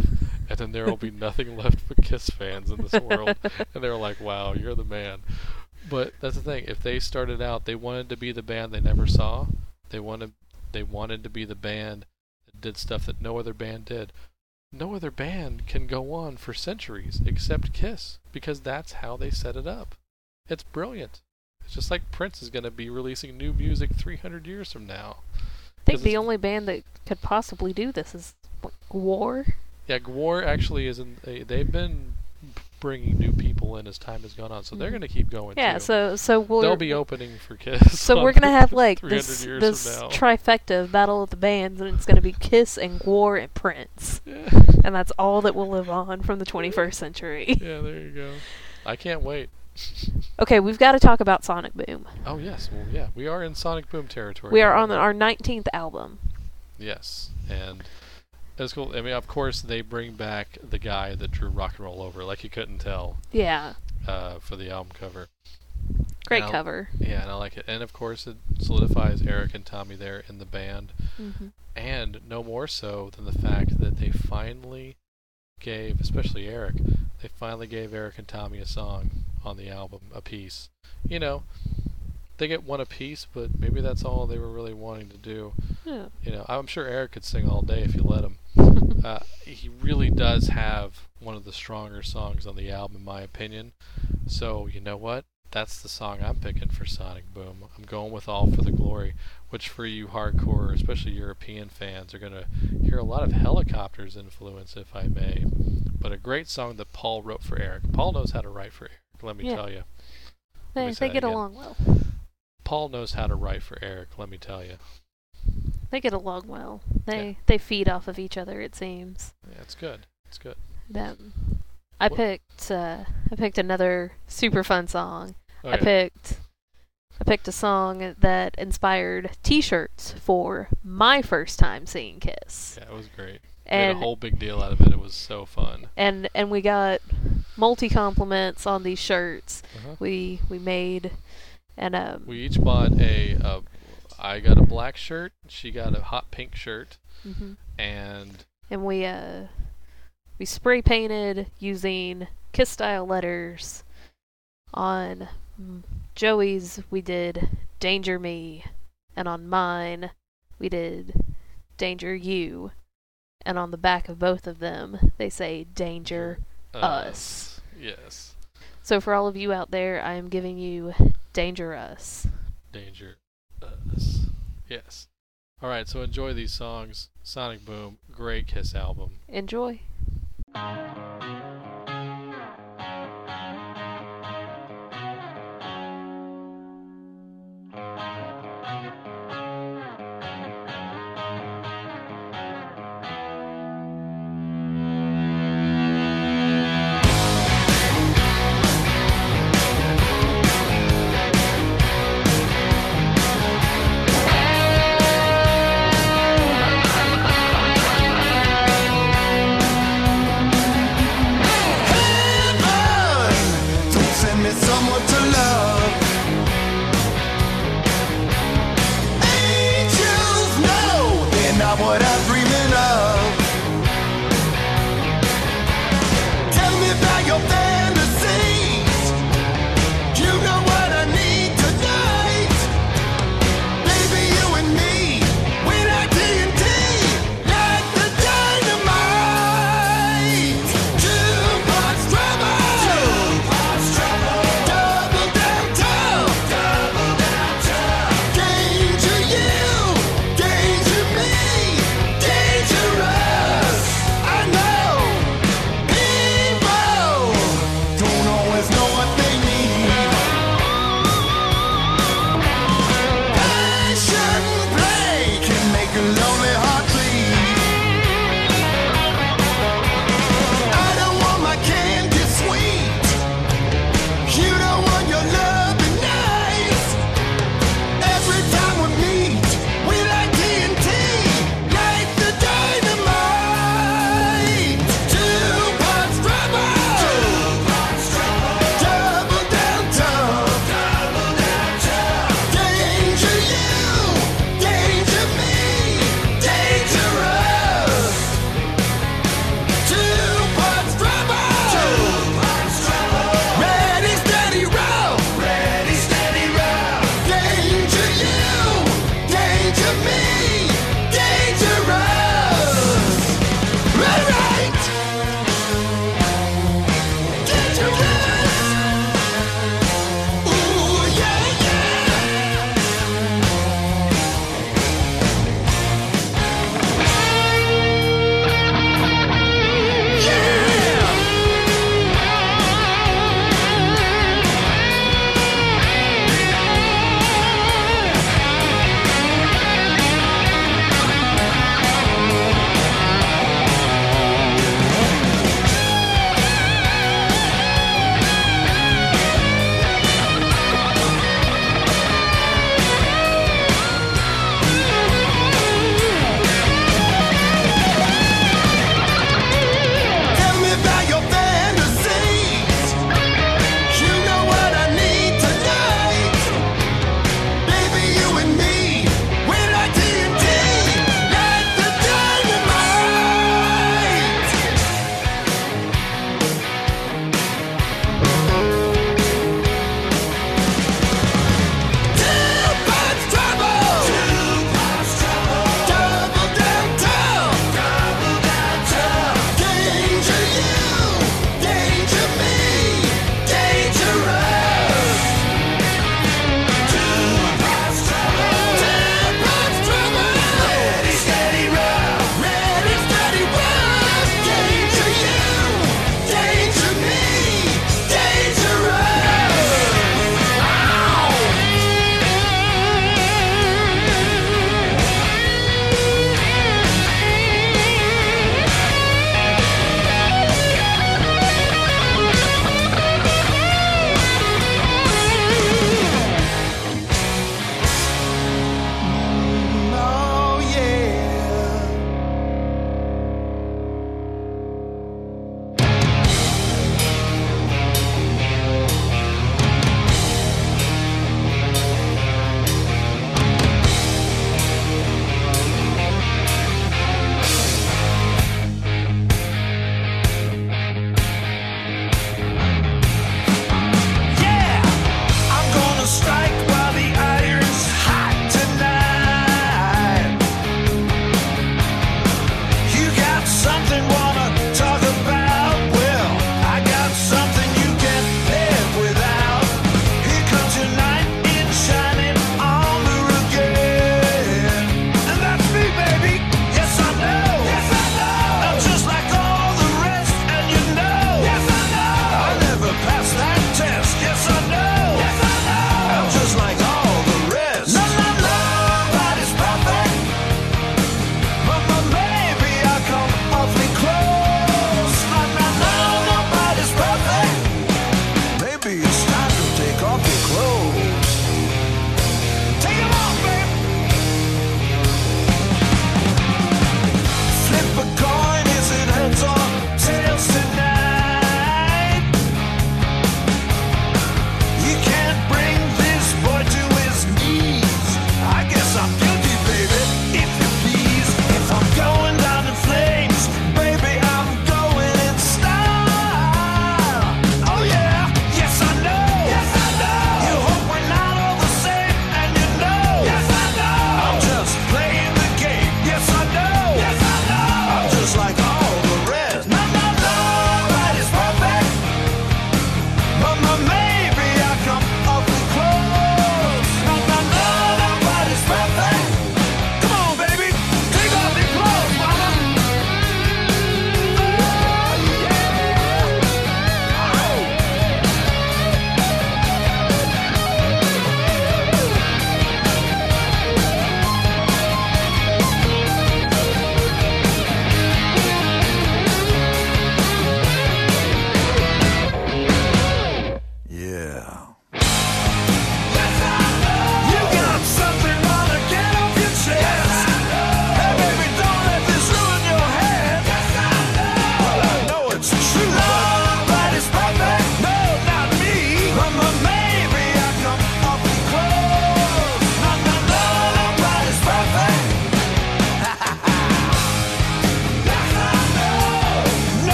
and then there will be nothing [LAUGHS] left but Kiss fans in this world. [LAUGHS] and they're like, wow, you're the man. But that's the thing. If they started out, they wanted to be the band they never saw. They wanted they wanted to be the band that did stuff that no other band did. No other band can go on for centuries except Kiss because that's how they set it up. It's brilliant. It's just like Prince is going to be releasing new music 300 years from now. I think the only band that could possibly do this is what, Gwar. Yeah, Gwar actually isn't. They, they've been bringing new people in as time has gone on, so they're Mhm. going to keep going Yeah, too. so so we'll They'll be opening for Kiss. so we're gonna have [LAUGHS] like this this trifecta of battle of the bands, and it's gonna be Kiss and Gwar and Prince, yeah. and that's all that will live on from the 21st century. [LAUGHS] yeah, there you go. I can't wait. [LAUGHS] okay, we've got to talk about Sonic Boom. Oh yes, well yeah, we are in Sonic Boom territory. We are on our 19th album. Yes, and it's cool. I mean, of course, they bring back the guy that drew Rock and Roll Over, like you couldn't tell, Yeah, uh, for the album cover. great Now- cover. Yeah, and I like it. And of course, it solidifies Eric and Tommy there in the band. hmm and no more so than the fact that they finally gave, especially Eric, they finally gave Eric and Tommy a song on the album, a piece. You know, they get one a piece, but maybe that's all they were really wanting to do. Yeah. You know, I'm sure Eric could sing all day if you let him. Uh, he really does have one of the stronger songs on the album, in my opinion. So, you know what? That's the song I'm picking for Sonic Boom. I'm going with All for the Glory, which for you hardcore, especially European fans, are going to hear a lot of helicopters influence, if I may. But a great song that Paul wrote for Eric. Paul knows how to write for Eric, let me Yeah. tell you. They, they get again. along well. Paul knows how to write for Eric, let me tell you. They get along well. They Yeah. they feed off of each other. It seems. Yeah, it's good. It's good. Um, I Wha- picked uh, I picked another super fun song. Oh, I yeah. picked I picked a song that inspired T-shirts for my first time seeing Kiss, Yeah, it was great. Made a and whole big deal out of it. It was so fun. and and we got multi compliments on these shirts. Uh-huh. We we made and um We each bought a, uh, I got a black shirt, she got a hot pink shirt, mhm. and and we uh we spray painted using Kiss style letters. On Joey's, we did Danger Me, and on mine, we did Danger You. And on the back of both of them, they say Danger Us. Yes. So for all of you out there, I am giving you Danger Us. Danger Us. Yes. All right, so enjoy these songs. Sonic Boom, great Kiss album. Enjoy.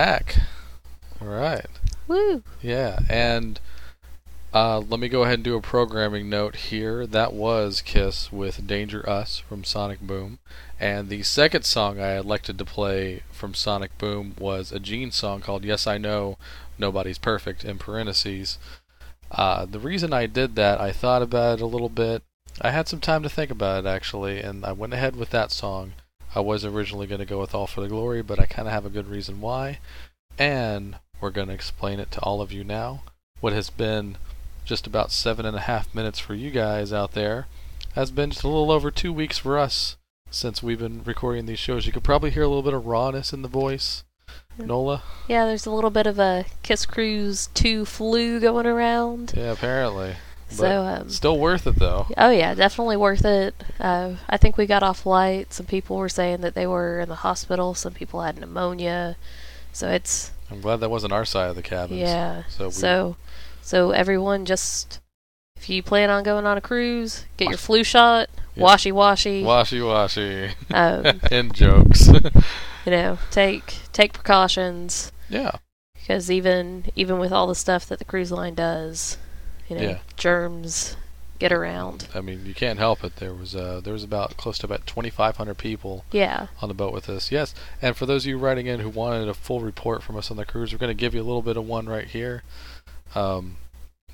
Back. All right. Woo! Yeah, and uh, let me go ahead and do a programming note here. That was Kiss with Danger Us from Sonic Boom. And the second song I elected to play from Sonic Boom was a Gene song called Yes I Know Nobody's Perfect in parentheses. Uh, the reason I did that, I thought about it a little bit. I had some time to think about it actually, and I went ahead with that song. I was originally going to go with All for the Glory, but I kind of have a good reason why. And we're going to explain it to all of you now. What has been just about seven and a half minutes for you guys out there has been just a little over two weeks for us since we've been recording these shows. You could probably hear a little bit of rawness in the voice. Nola? Yeah, there's a little bit of a Kiss Cruise 2 flu going around. Yeah, apparently. So, um, still worth it though. Oh yeah, definitely worth it. Uh, I think we got off light. Some people were saying that they were in the hospital. Some people had pneumonia. So it's I'm glad that wasn't our side of the cabins. yeah. So we, So so everyone just if you plan on going on a cruise, get your flu shot. Yeah. Washy washy. washy washy um, [LAUGHS] and jokes. [LAUGHS] you know, take take precautions yeah. because even even with all the stuff that the cruise line does, you know, Yeah. germs get around. I mean, you can't help it. There was uh, there was about close to about 2,500 people Yeah. on the boat with us. Yes, and for those of you writing in who wanted a full report from us on the cruise, we're going to give you a little bit of one right here. Um,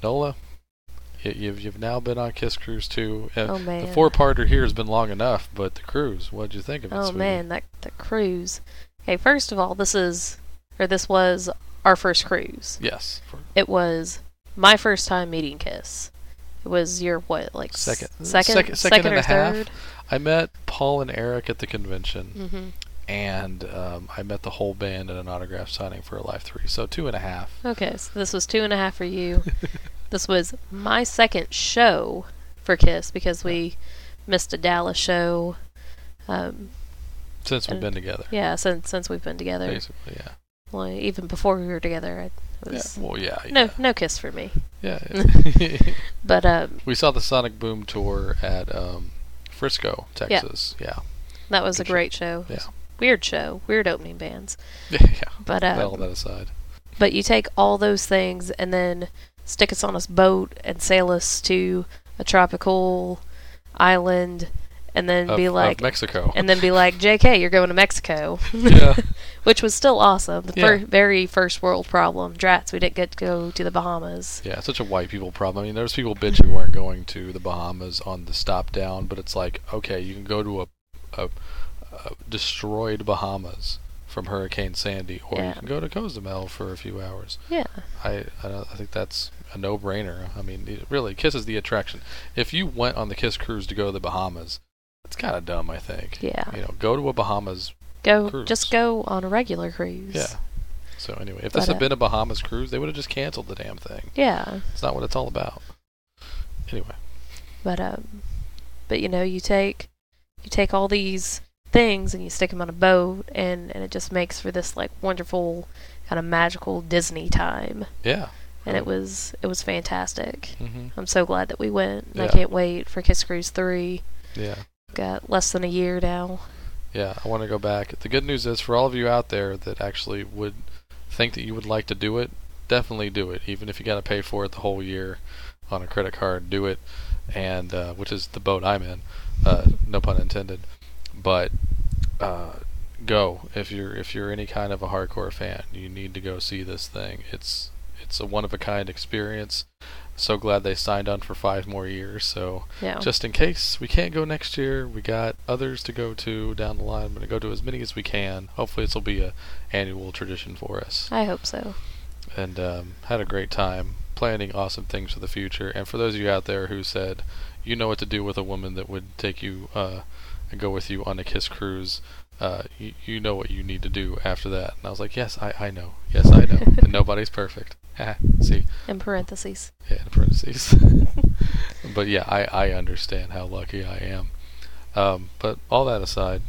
Nola, you've you've now been on Kiss Cruise too. Uh, Oh man. the four-parter here has been long enough, but the cruise, what did you think of it? Oh sweetie? man, that the cruise. Okay, first of all, this is or this was our first cruise. Yes. It was my first time meeting Kiss. It was your what, like Second- second, second- second or and a half. third? I met Paul and Eric at the convention, Mm-hmm. and um, I met the whole band at an autograph signing for Alive Three. So two and a half. Okay, so this was two and a half for you. [LAUGHS] this was my second show for Kiss because we missed a Dallas show. Um, Since we've And- been together, yeah, since since we've been together. basically, yeah. Well, even before we were together, I, Yeah. Well, yeah. no yeah. no Kiss for me. Yeah. [LAUGHS] But um, we saw the Sonic Boom tour at um, Frisco, Texas. Yeah. that was a Good show. great show. It Yeah. Weird show, weird opening bands. Yeah. [LAUGHS] yeah. But all um, that aside. but you take all those things and then stick us on a boat and sail us to a tropical island, and then Of, be like, Mexico. and then be like, J.K., you're going to Mexico. yeah. [LAUGHS] Which was still awesome. The Yeah. fir- very first world problem. Drats, we didn't get to go to the Bahamas. Yeah, such a white people problem. I mean, there's people bitching we weren't going to the Bahamas on the stop down, but it's like, okay, you can go to a, a, a destroyed Bahamas from Hurricane Sandy, or Yeah. you can go to Cozumel for a few hours. Yeah. I I, I think that's a no-brainer. I mean, it, really, Kiss is the attraction. If you went on the Kiss cruise to go to the Bahamas, it's kind of dumb. I think. Yeah. You know, go to a Bahamas. Go, Cruise. just go on a regular cruise. Yeah. So anyway, if this But, had uh, been a Bahamas cruise, they would have just canceled the damn thing. Yeah. It's not what it's all about. Anyway. But um, but you know, you take you take all these things and you stick them on a boat, and and it just makes for this like wonderful kind of magical Disney time. Yeah. And it was it was fantastic. hmm I'm so glad that we went. And I can't wait for Kiss Cruise three. Yeah. Got less than a year now. Yeah, I want to go back. The good news is for all of you out there that actually would think that you would like to do it, definitely do it. Even if you got to pay for it the whole year on a credit card, do it. And uh, which is the boat I'm in, uh, no pun intended. But uh, go if you're if you're any kind of a hardcore fan, you need to go see this thing. It's it's a one of a kind experience. So glad they signed on for five more years. So Yeah. just in case we can't go next year, we got others to go to down the line. I'm going to go to as many as we can. Hopefully, this will be a annual tradition for us. I hope so. And um, had a great time planning awesome things for the future. And for those of you out there who said you know what to do with a woman that would take you uh, and go with you on a kiss cruise, uh, you, you know what you need to do after that. And I was like, yes, I, I know. Yes, I know. [LAUGHS] and nobody's perfect. [LAUGHS] See, In parentheses. yeah, in parentheses. [LAUGHS] but yeah, I, I understand how lucky I am. Um, but all that aside,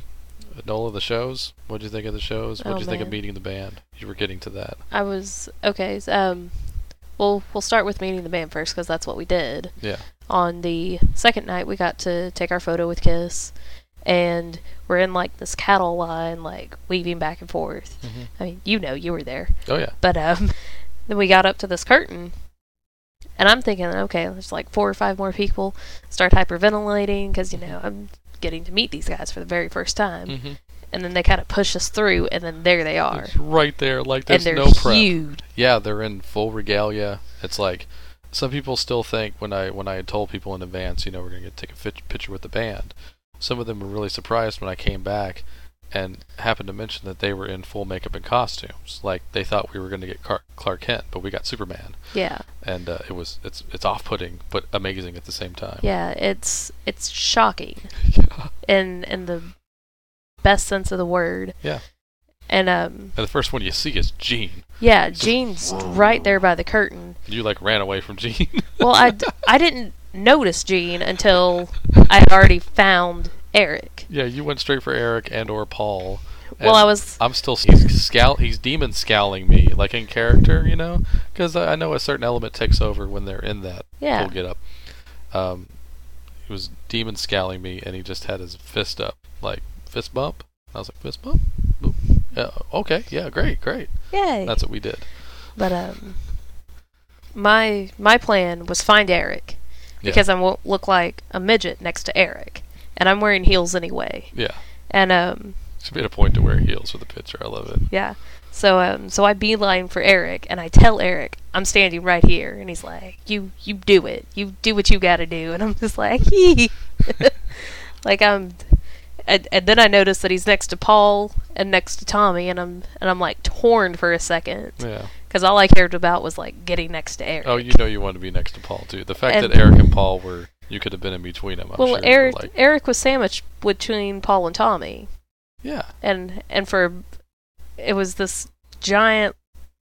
Nola, the shows. What'd you think of the shows? What'd Oh, you think of meeting the band? You were getting to that. I was okay. Um, well, we'll start with meeting the band first because that's what we did. Yeah. On the second night, we got to take our photo with Kiss, and we're in like this cattle line, like weaving back and forth. Mhm. I mean, you know, you were there. Oh yeah. But um, [LAUGHS] then we got up to this curtain, and I'm thinking, okay, there's like four or five more people. Start hyperventilating because you know I'm getting to meet these guys for the very first time, Mm-hmm. and then they kind of push us through, and then there they are, It's right there. Like and there's they're no prep. huge. Yeah, they're in full regalia. It's like some people still think when I when I had told people in advance, you know, we're gonna get take a fit, picture with the band. Some of them were really surprised when I came back and happened to mention that they were in full makeup and costumes. Like they thought we were gonna get Car- Clark Kent, but we got Superman, Yeah, and uh, it was it's it's off-putting but amazing at the same time. yeah, it's it's shocking [LAUGHS] Yeah. in in the best sense of the word. Yeah. And um, And the first one you see is Gene. yeah, Gene's right there by the curtain. You like ran away from Gene. Well, I, [LAUGHS] d- I didn't notice Gene until I had already found Eric. yeah, you went straight for Eric and or Paul. Well, I was I'm still he's scowl he's demon scowling me like in character, you know, because I, know a certain element takes over when they're in that yeah full get up. Um, he was demon scowling me, and he just had his fist up, like fist bump. I was like fist bump. Boop. Yeah, okay, yeah, great, great. yay. That's what we did. But um, my my plan was find Eric. Because I won't look like a midget next to Eric, and I'm wearing heels anyway. Yeah, And um, she made a point to wear heels with a picture. I love it. yeah. So um, so I beeline for Eric, and I tell Eric I'm standing right here, and he's like, "You you do it. You do what you got to do." And I'm just like, [LAUGHS] "Hee." [LAUGHS] like I'm. And, and then I notice that he's next to Paul and next to Tommy, and I'm and I'm like torn for a second Yeah. Because all I cared about was like getting next to Eric. Oh, you know you want to be next to Paul too. The fact And- that Eric and Paul were, you could have been in between them. I'm well, sure Eric like, Eric was sandwiched between Paul and Tommy, yeah, and and for it was this giant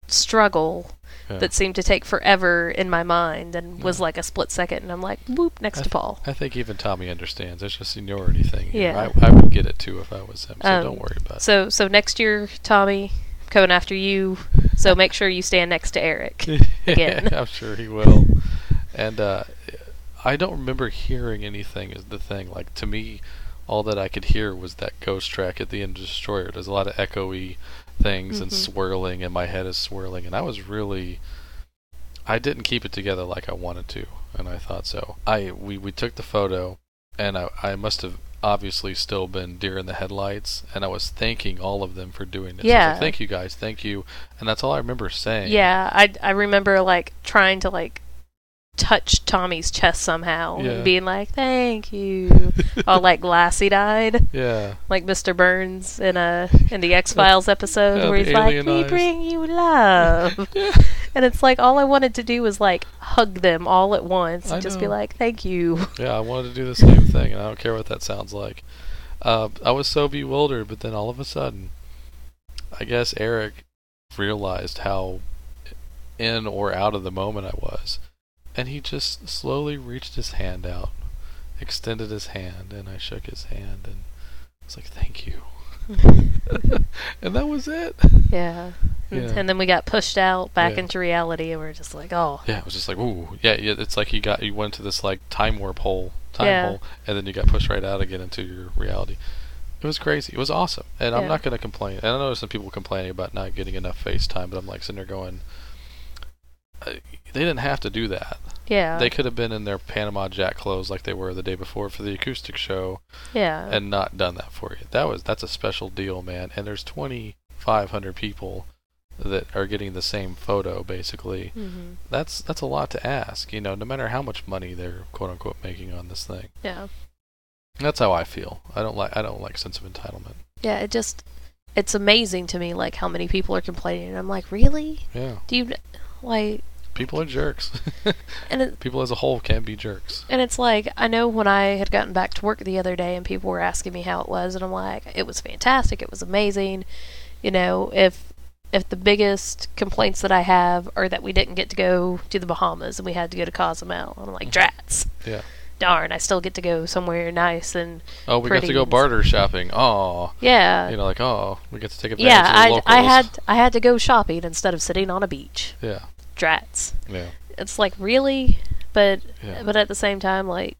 struggle yeah. that seemed to take forever in my mind and was like a split second, and I'm like, whoop, next I to Paul. I think even Tommy understands. It's a seniority thing. Yeah. I, I would get it too if I was him. So Um, don't worry about it. So so next year, Tommy, coming after you. So make sure you stand next to Eric. [LAUGHS] again. [LAUGHS] I'm sure he will. And uh, I don't remember hearing anything. Is the thing like to me, all that I could hear was that ghost track at the end of Destroyer. There's a lot of echoey things and Mhm. swirling, and my head is swirling, and I was really. I didn't keep it together like I wanted to, and I thought so. I we, we took the photo, and I I must have obviously still been deer in the headlights, and I was thanking all of them for doing this. Was like, Yeah. thank you guys, thank you, and that's all I remember saying. Yeah, I I remember like trying to like touch Tommy's chest somehow Yeah. and being like, "Thank you," [LAUGHS] all like glassy eyed. Yeah. like Mr. Burns in a in the [LAUGHS] X Files episode Yeah, where he's like, alien "We bring you love," [LAUGHS] and it's like all I wanted to do was like hug them all at once I and just be like, "Thank you." Yeah, I wanted to do the same thing, and I don't care what that sounds like. Uh, I was so bewildered, but then all of a sudden, I guess Eric realized how in or out of the moment I was, and he just slowly reached his hand out, extended his hand, and I shook his hand, and I was like, "Thank you," [LAUGHS] and that was it. yeah. And, Yeah. and then we got pushed out back Yeah. into reality, and we are just like, "Oh, Yeah, it was just like, ooh, yeah, yeah. It's like you got you went to this like time warp hole, time Yeah. hole, and then you got pushed right out again into your reality. It was crazy. It was awesome, and I'm not going to complain. And I know some people complaining about not getting enough FaceTime, but I'm like sitting there going, they didn't have to do that. yeah, They could have been in their Panama Jack clothes like they were the day before for the acoustic show, yeah." and not done that for you. That was that's a special deal, man. And there's 2,500 people that are getting the same photo, basically hmm that's that's a lot to ask, you know, no matter how much money they're quote unquote making on this thing. Yeah, That's how I feel. I don't like I don't like sense of entitlement. yeah. It just it's amazing to me like how many people are complaining. I'm like, really? Yeah. Do you like? People are jerks. [LAUGHS] And it, [LAUGHS] People as a whole can be jerks. And it's like, I know when I had gotten back to work the other day and people were asking me how it was, and I'm like, it was fantastic, it was amazing. You know, if if the biggest complaints that I have are that we didn't get to go to the Bahamas and we had to go to Cozumel, I'm like, Mhm. drats. Yeah. Darn, I still get to go somewhere nice and Oh, we got to go barter shopping. Oh, yeah. you know, like oh, we get to take advantage yeah, of the I. I had I had to go shopping instead of sitting on a beach. Yeah, Drats. yeah, It's like really, but yeah. but at the same time, like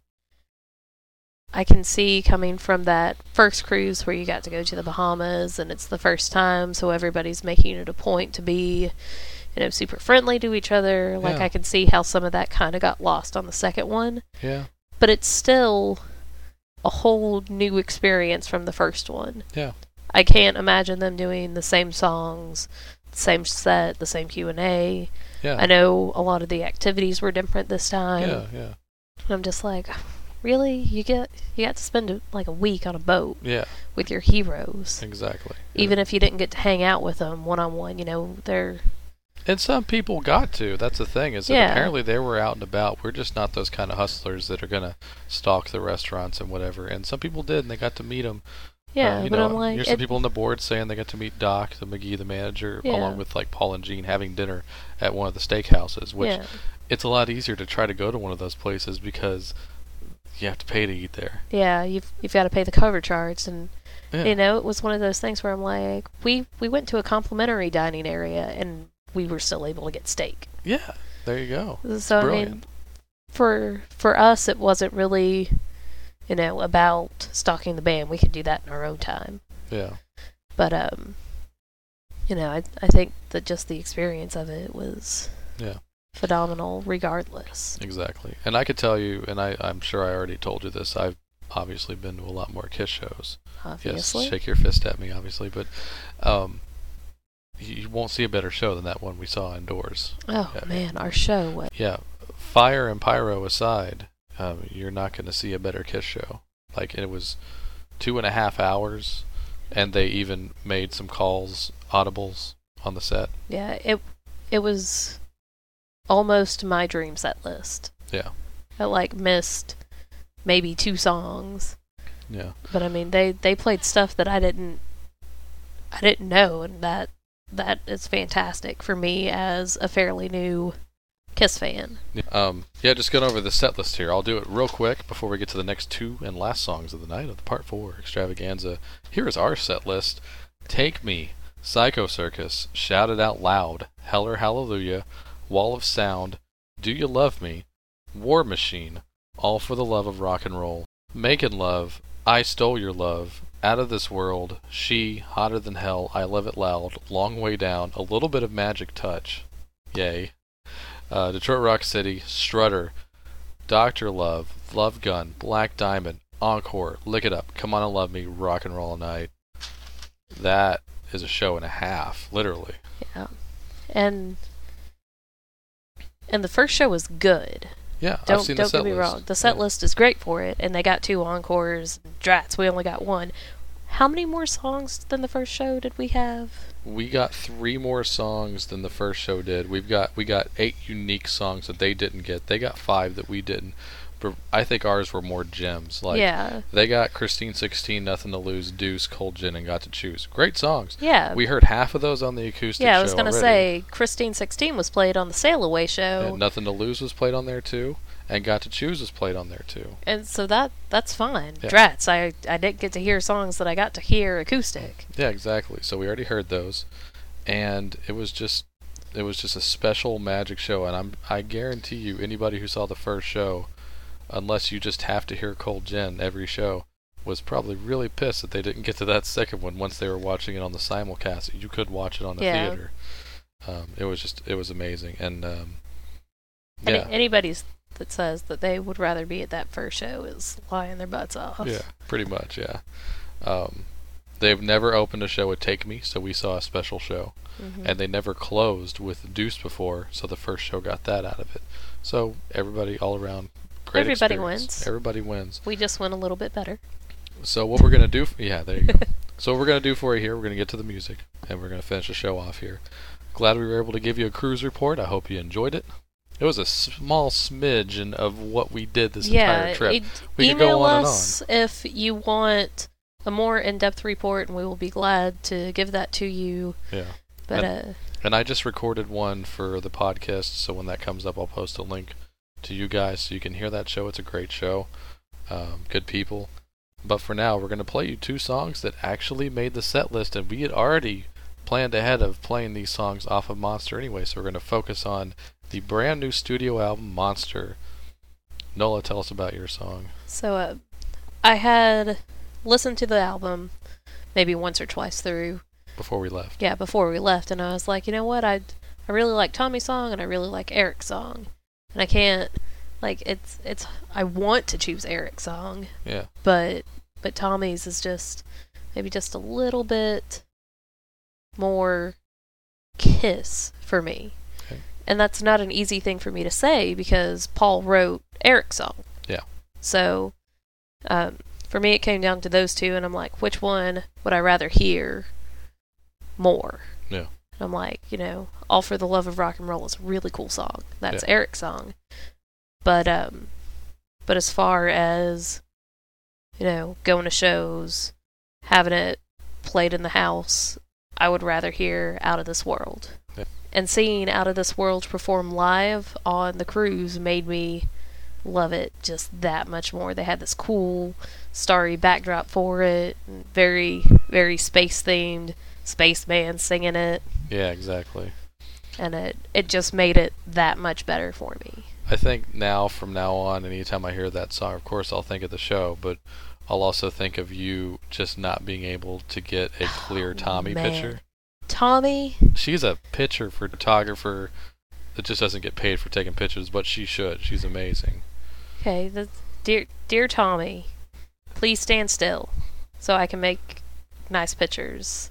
I can see coming from that first cruise where you got to go to the Bahamas and it's the first time, so everybody's making it a point to be, you know, super friendly to each other. Like Yeah. I can see how some of that kind of got lost on the second one, Yeah. But it's still a whole new experience from the first one. Yeah. I can't imagine them doing the same songs, the same set, the same Q and A. Yeah. I know a lot of the activities were different this time. Yeah. Yeah. And I'm just like, really? You get you got to spend a, like a week on a boat Yeah. with your heroes, Exactly. even if you didn't get to hang out with them one on one. You know, they're And some people got to. That's the thing is that Yeah. apparently they were out and about. We're just not those kind of hustlers that are gonna stalk the restaurants and whatever. And some people did, and they got to meet them. yeah. Um, you but know, I'm like, here's some people on the board saying they got to meet Doc, the McGhee, the manager, Yeah. along with like Paul and Gene having dinner at one of the steakhouses. Which yeah, it's a lot easier to try to go to one of those places because you have to pay to eat there. yeah. You've you've got to pay the cover charge, and Yeah. you know, it was one of those things where I'm like, we we went to a complimentary dining area, and we were still able to get steak. yeah. There you go. So I mean, for for us, it wasn't really, you know, about stalking the band. We could do that in our own time. Yeah. But um, you know, I I think that just the experience of it was Yeah. phenomenal, regardless. Exactly. And I could tell you, and I, I'm sure I already told you this. I've obviously been to a lot more Kiss shows. Obviously, Yes, shake your fist at me, obviously, but um, you, won't see a better show than that one we saw indoors. oh Yeah. man, our show was Yeah, fire and pyro aside, um, you're not going to see a better Kiss show. Like it was two and a half hours, and they even made some calls audibles on the set. yeah it it was almost my dream set list. Yeah. I like missed maybe two songs, Yeah, but I mean they they played stuff that I didn't I didn't know, and that that is fantastic for me as a fairly new Kiss fan. Um, yeah, just going over the set list here. I'll do it real quick before we get to the next two and last songs of the night of the Part 4 extravaganza. Here is our set list Take Me, Psycho Circus, Shout It Out Loud, Hell or Hallelujah, Wall of Sound, Do You Love Me, War Machine, All for the Love of Rock and Roll, Makin' Love, I Stole Your Love, Out of This World, She, Hotter Than Hell, I Love It Loud, Long Way Down, A Little Bit of Magic Touch, Yay. Uh, Detroit Rock City, Strutter, Doctor Love, Love Gun, Black Diamond, Encore, Lick It Up, Come On and Love Me, Rock and Roll Night. That is a show and a half, literally. Yeah. And and the first show was good. Yeah, I've Don't seen don't get me wrong. The set Yeah. list is great for it, and they got two encores. Drats, we only got one. How many more songs than the first show did we have? We got three more songs than the first show did. We've got we got eight unique songs that they didn't get. They got five that we didn't. I think ours were more gems. Like yeah, they got Christine Sixteen, Nothing to Lose, Deuce, Cold Gin, and Got to Choose. Great songs. yeah, We heard half of those on the acoustic yeah. I was gonna already. say Christine Sixteen was played on the Sail Away show, And Nothing to Lose was played on there too, and Got to Choose was played on there too. and so that that's fine. Yeah. Drats, I I didn't get to hear songs that I got to hear acoustic. Yeah, exactly. So we already heard those, and it was just it was just a special magic show. And I'm I guarantee you, anybody who saw the first show, unless you just have to hear Cold Gin every show, was probably really pissed that they didn't get to that second one once they were watching it on the simulcast. You could watch it on the Yeah. theater. Um, it was just it was amazing, and um, Any, yeah, anybody's that says that they would rather be at that first show is lying their butts off. Yeah, pretty much, yeah. Um, they've never opened a show with Take Me, so we saw a special show. Mhm. And they never closed with Deuce before, so the first show got that out of it. So everybody all around, great Everybody experience. wins. Everybody wins. we just went a little bit better. So what we're gonna do? F- yeah, there you go. [LAUGHS] so what we're gonna do for you here, we're gonna get to the music, and we're gonna finish the show off here. Glad we were able to give you a cruise report. I hope you enjoyed it. It was a small smidgen of what we did this yeah, entire trip. e- We could email go on and us if you want a more in-depth report, and we will be glad to give that to you. Yeah. But uh, And I just recorded one for the podcast, so when that comes up, I'll post a link to you guys so you can hear that show. It's a great show. Um, good people. But for now, we're going to play you two songs that actually made the set list, and we had already planned ahead of playing these songs off of Monster anyway, so we're going to focus on the brand new studio album, Monster. Nola, tell us about your song. so uh, I had listened to the album maybe once or twice through. Before we left. Yeah, before we left, and I was like, you know what? I I really like Tommy's song, and I really like Eric's song, and I can't like it's it's I want to choose Eric's song, Yeah. but but Tommy's is just maybe just a little bit more kiss for me. Okay. And that's not an easy thing for me to say because Paul wrote Eric's song. Yeah. So um, for me it came down to those two and I'm like, which one would I rather hear more? Yeah. And I'm like, you know, All for the Love of Rock and Roll is a really cool song. That's Yeah. Eric's song. But um but as far as you know, going to shows, having it played in the house, I would rather hear Out of This World. Yeah. And seeing Out of This World perform live on the cruise made me love it just that much more. They had this cool, starry backdrop for it, very, very space themed, spaceman singing it, Yeah, exactly. and it, it just made it that much better for me. I think now, from now on, anytime I hear that song, of course, I'll think of the show, but I'll also think of you just not being able to get a clear Oh, Tommy man. picture. Tommy, She's a picture photographer that just doesn't get paid for taking pictures, but she should. She's amazing. Okay, the, dear dear Tommy, please stand still so I can make nice pictures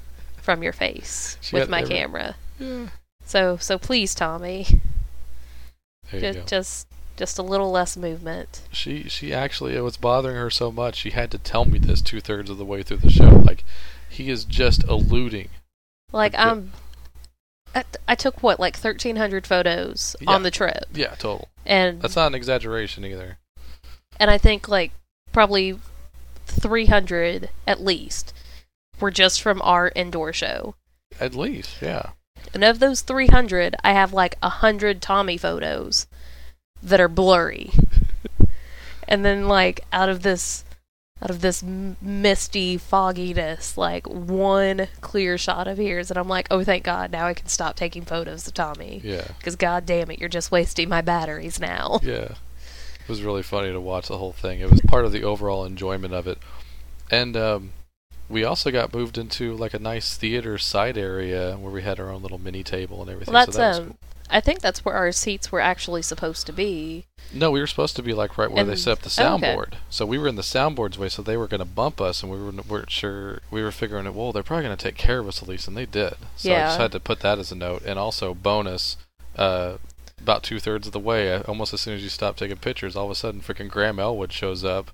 from your face She with my every- camera. Yeah. So so please, Tommy, just just just a little less movement. She she actually it was bothering her so much she had to tell me this two thirds of the way through the show. Like he is just eluding. Like. I'm. Um, I, I took what like thirteen hundred photos Yeah. on the trip, Yeah, total. and That's not an exaggeration either. and I think like probably three hundred at least were just from our indoor show. At least, yeah. And of those 300, I have like a 100 Tommy photos that are blurry. [LAUGHS] and then like out of this out of this misty fogginess, like one clear shot of his and I'm like, "Oh, thank God, now I can stop taking photos of Tommy." Yeah. Cuz god damn it, you're just wasting my batteries now. Yeah. It was really funny to watch the whole thing. It was part of the overall enjoyment of it. And um we also got moved into like a nice theater side area where we had our own little mini table and everything. Well, that's so that was um cool. I think that's where our seats were actually supposed to be. No, we were supposed to be like right where they set up the oh, okay. soundboard. So we were in the soundboard's way, so they were going to bump us, and we were, weren't sure. We were figuring, it, well, they're probably going to take care of us at least, and they did. So I Yeah. just had to put that as a note. And also, bonus, uh, about two thirds of the way, almost as soon as you stop taking pictures, all of a sudden, freaking Graham Elwood shows up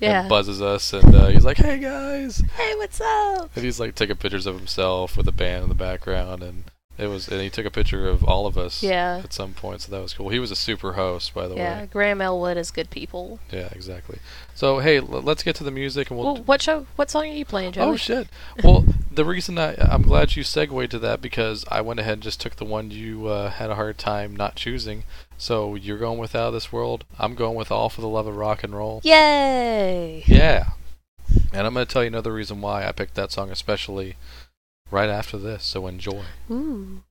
Yeah. and buzzes us, and uh, he's like, "Hey guys!" hey, what's up? And he's like taking pictures of himself with a band in the background, and it was, and he took a picture of all of us Yeah. at some point, so that was cool. He was a super host, by the Yeah, way. Yeah, Graham Elwood is good people. Yeah, exactly. So hey, l- let's get to the music, and we'll. Well, what show? What song are you playing, Joey? oh shit! Well, the reason I I'm glad you segued to that because I went ahead and just took the one you uh, had a hard time not choosing. So you're going with Out of This World. I'm going with All for the Love of Rock and Roll. Yay! Yeah. And I'm going to tell you another reason why I picked that song especially right after this. So enjoy. Ooh.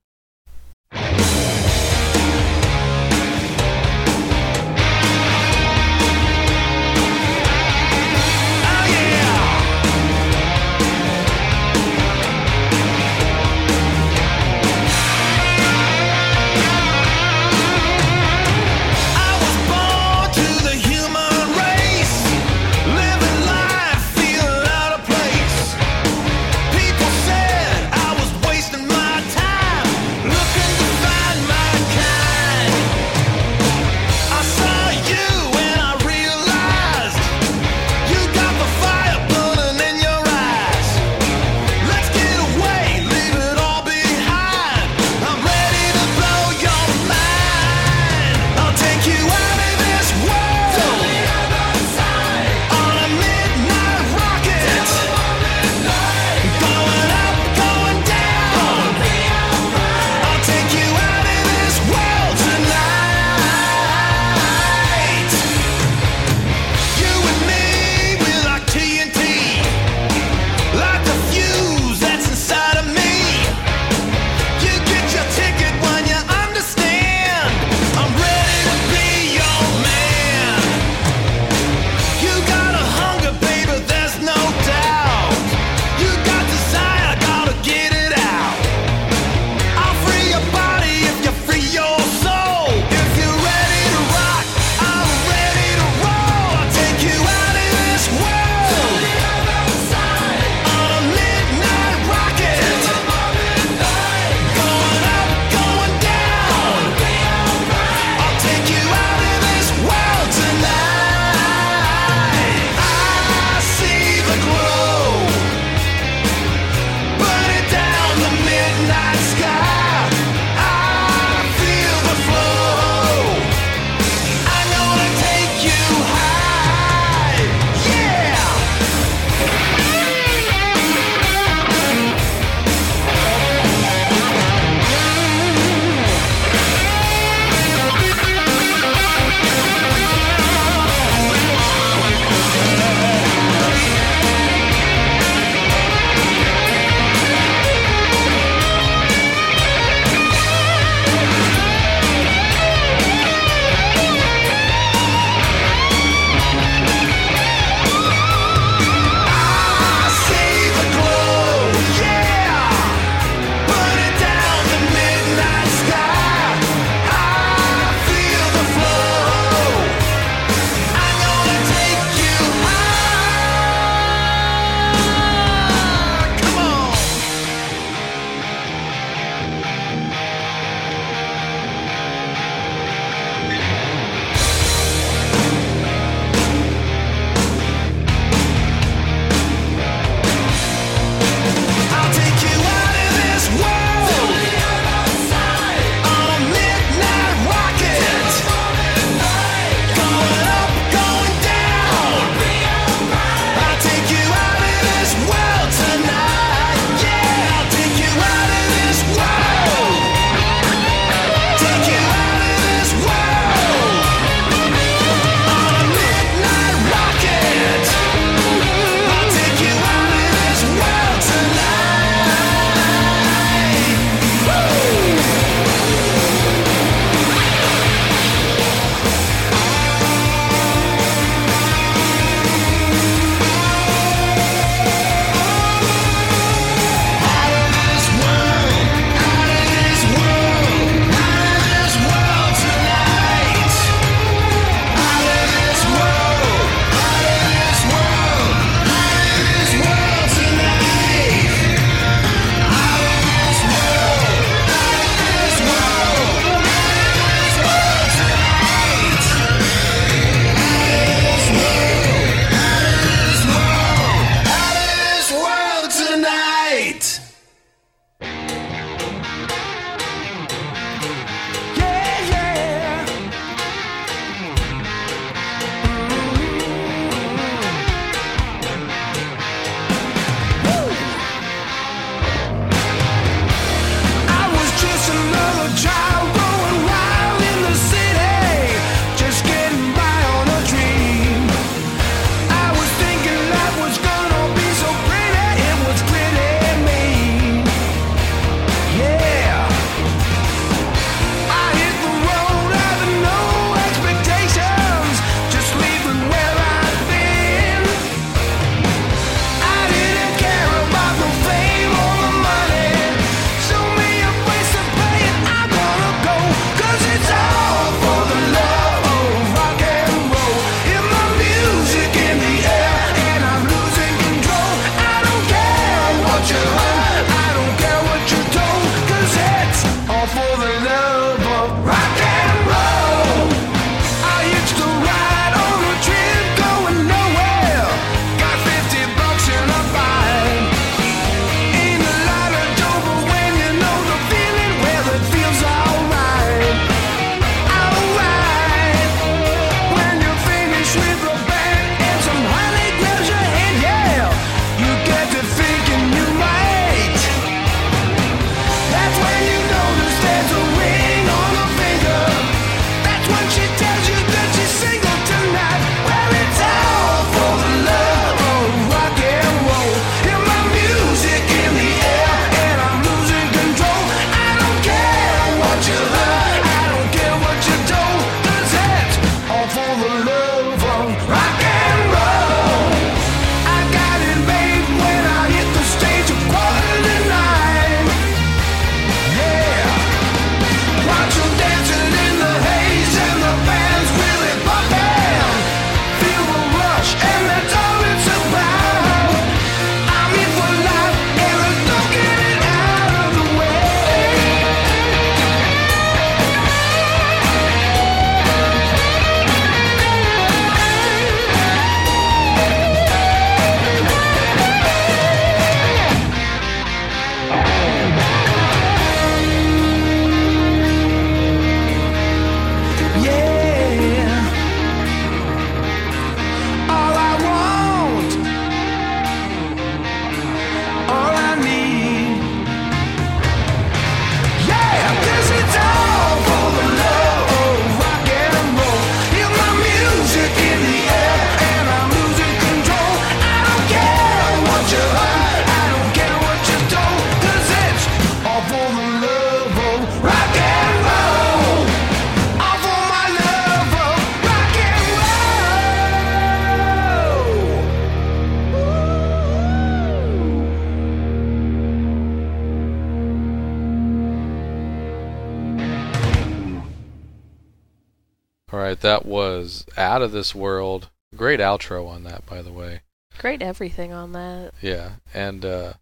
Out of this world. Great outro on that, by the way. Great everything on that. Yeah, and uh,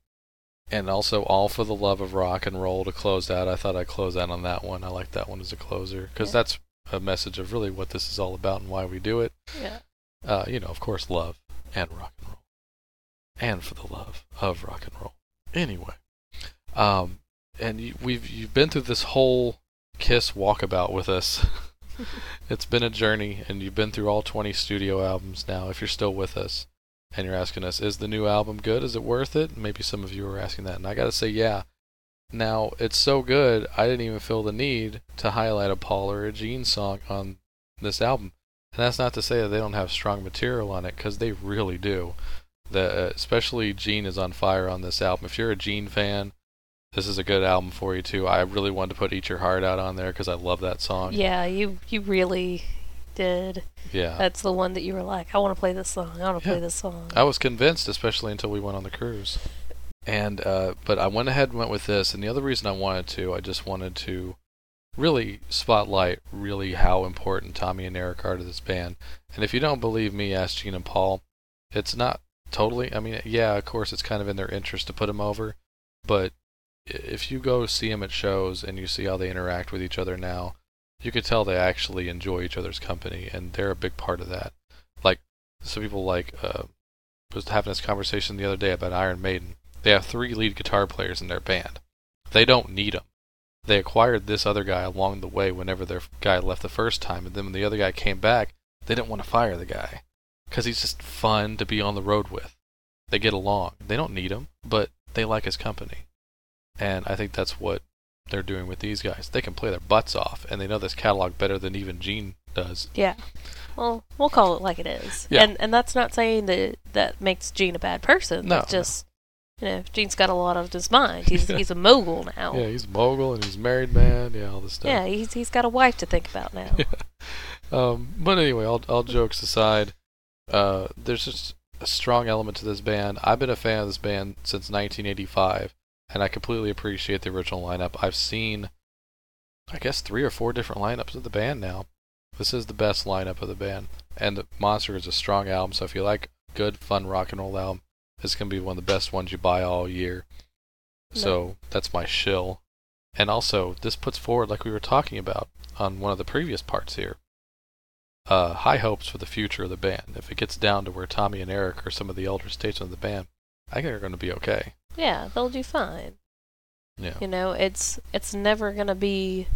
and also all for the love of rock and roll to close out. I thought I'd close out on that one. I like that one as a closer because Yeah. that's a message of really what this is all about and why we do it. Yeah. Uh, you know, of course, love and rock and roll, and for the love of rock and roll. Anyway, um, and you, we've you've been through this whole Kiss walkabout with us. [LAUGHS] [LAUGHS] it's been a journey, and you've been through all 20 studio albums now. If you're still with us, and you're asking us, is the new album good? Is it worth it? Maybe some of you are asking that, and I gotta say, yeah. Now it's so good, I didn't even feel the need to highlight a Paul or a Gene song on this album. And that's not to say that they don't have strong material on it, because they really do. The, uh, especially Gene is on fire on this album. If you're a Gene fan, this is a good album for you too. I really wanted to put "Eat Your Heart Out" on there because I love that song. Yeah, you you really did. Yeah. That's the one that you were like, I want to play this song. I want to Yeah. play this song. I was convinced, especially until we went on the cruise. And uh, but I went ahead and went with this, and the other reason I wanted to, I just wanted to really spotlight really how important Tommy and Eric are to this band. And if you don't believe me, ask Gene and Paul. It's not totally. I mean, yeah, of course, it's kind of in their interest to put them over, but if you go see them at shows and you see how they interact with each other now, you could tell they actually enjoy each other's company, and they're a big part of that. Like some people like uh, was having this conversation the other day about Iron Maiden. They have three lead guitar players in their band. They don't need them. They acquired this other guy along the way whenever their guy left the first time, and then when the other guy came back, they didn't want to fire the guy because he's just fun to be on the road with. They get along. They don't need him, but they like his company. And I think that's what they're doing with these guys. They can play their butts off, and they know this catalog better than even Gene does. Yeah. Well, we'll call it like it is. Yeah. And and that's not saying that that makes Gene a bad person. No, It's just you know, Gene's got a lot on his mind. He's Yeah. [LAUGHS] he's a mogul now. Yeah, he's a mogul and he's a married man. Yeah, all this stuff. Yeah, he's he's got a wife to think about now. [LAUGHS] Um, but anyway, all, all jokes aside, uh, there's just a strong element to this band. I've been a fan of this band since 1985, and I completely appreciate the original lineup. I've seen, I guess, three or four different lineups of the band now. This is the best lineup of the band, and the Monster is a strong album. So if you like good, fun rock and roll album, this can be one of the best ones you buy all year. So that's my shill. And also, this puts forward, like we were talking about on one of the previous parts here, uh, high hopes for the future of the band. If it gets down to where Tommy and Eric are some of the elder statesmen of the band, I think they're going to be okay. Yeah, they'll do fine. Yeah. You know, it's it's never gonna be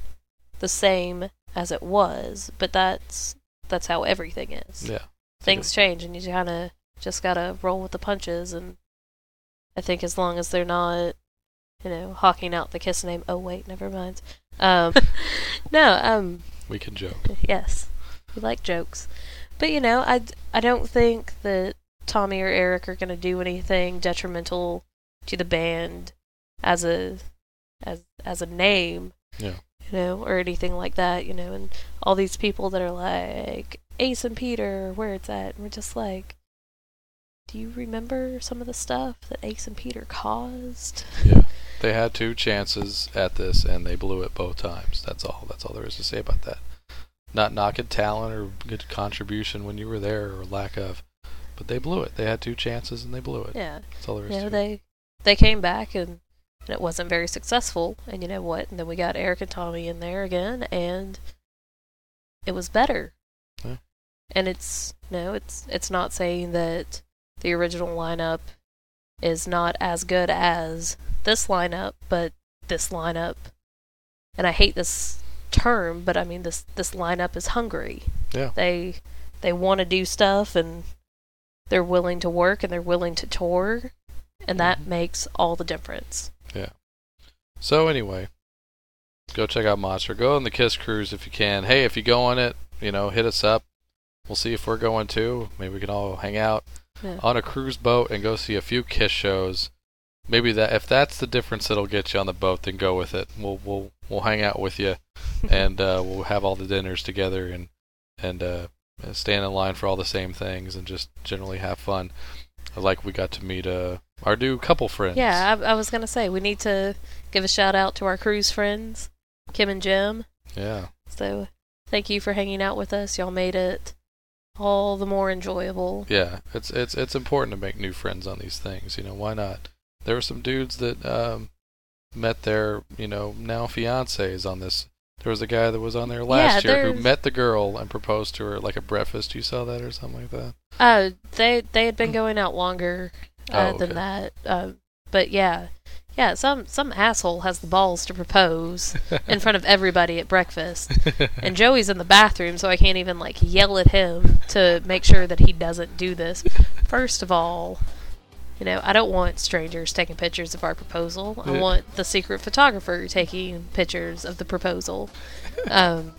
the same as it was, but that's that's how everything is. Yeah. Things change, and you kind of just gotta roll with the punches. And I think as long as they're not, you know, hawking out the kiss name. Oh wait, never mind. Um, [LAUGHS] no, um, We can joke. yes, we like jokes, but you know, I I don't think that Tommy or Eric are gonna do anything detrimental to the band as a as as a name Yeah. you know, or anything like that, you know, and all these people that are like Ace and Peter, where it's at, and we're just like, do you remember some of the stuff that Ace and Peter caused? Yeah. [LAUGHS] They had two chances at this and they blew it both times. That's all. That's all there is to say about that. Not knocking talent or good contribution when you were there or lack of, but they blew it. They had two chances and they blew it. Yeah, That's all there is you know, to it. they they came back and, and it wasn't very successful, and you know what? And then we got Eric and Tommy in there again, and it was better. Yeah. And it's no, it's it's not saying that the original lineup is not as good as this lineup, but this lineup, and I hate this term, but I mean this this lineup is hungry. Yeah. They they want to do stuff and they're willing to work and they're willing to tour, and that makes all the difference. Yeah. So anyway, go check out Monster. Go on the Kiss cruise if you can. Hey, if you go on it, you know, hit us up. We'll see if we're going too. Maybe we can all hang out Yeah. on a cruise boat and go see a few Kiss shows. Maybe that if that's the difference that'll get you on the boat, then go with it. We'll we'll we'll hang out with you, [LAUGHS] and uh, we'll have all the dinners together and and uh, stand in line for all the same things and just generally have fun. I like we got to meet uh, our new couple friends. Yeah, I, I was gonna say we need to give a shout out to our cruise friends, Kim and Jim. yeah. So Thank you for hanging out with us. Y'all made it all the more enjoyable. Yeah, it's it's it's important to make new friends on these things. You know, why not? There were some dudes that um, met their you know now fiancés on this. There was a guy that was on there last Yeah, year who met the girl and proposed to her like a breakfast. You saw that or something like that? Uh, they they had been going out longer uh, Oh, than that. Uh, but yeah, yeah. Some some asshole has the balls to propose in front of everybody at breakfast, [LAUGHS] and Joey's in the bathroom, so I can't even like yell at him to make sure that he doesn't do this. First of all, you know, I don't want strangers taking pictures of our proposal. I want the secret photographer taking pictures of the proposal. [LAUGHS] Um,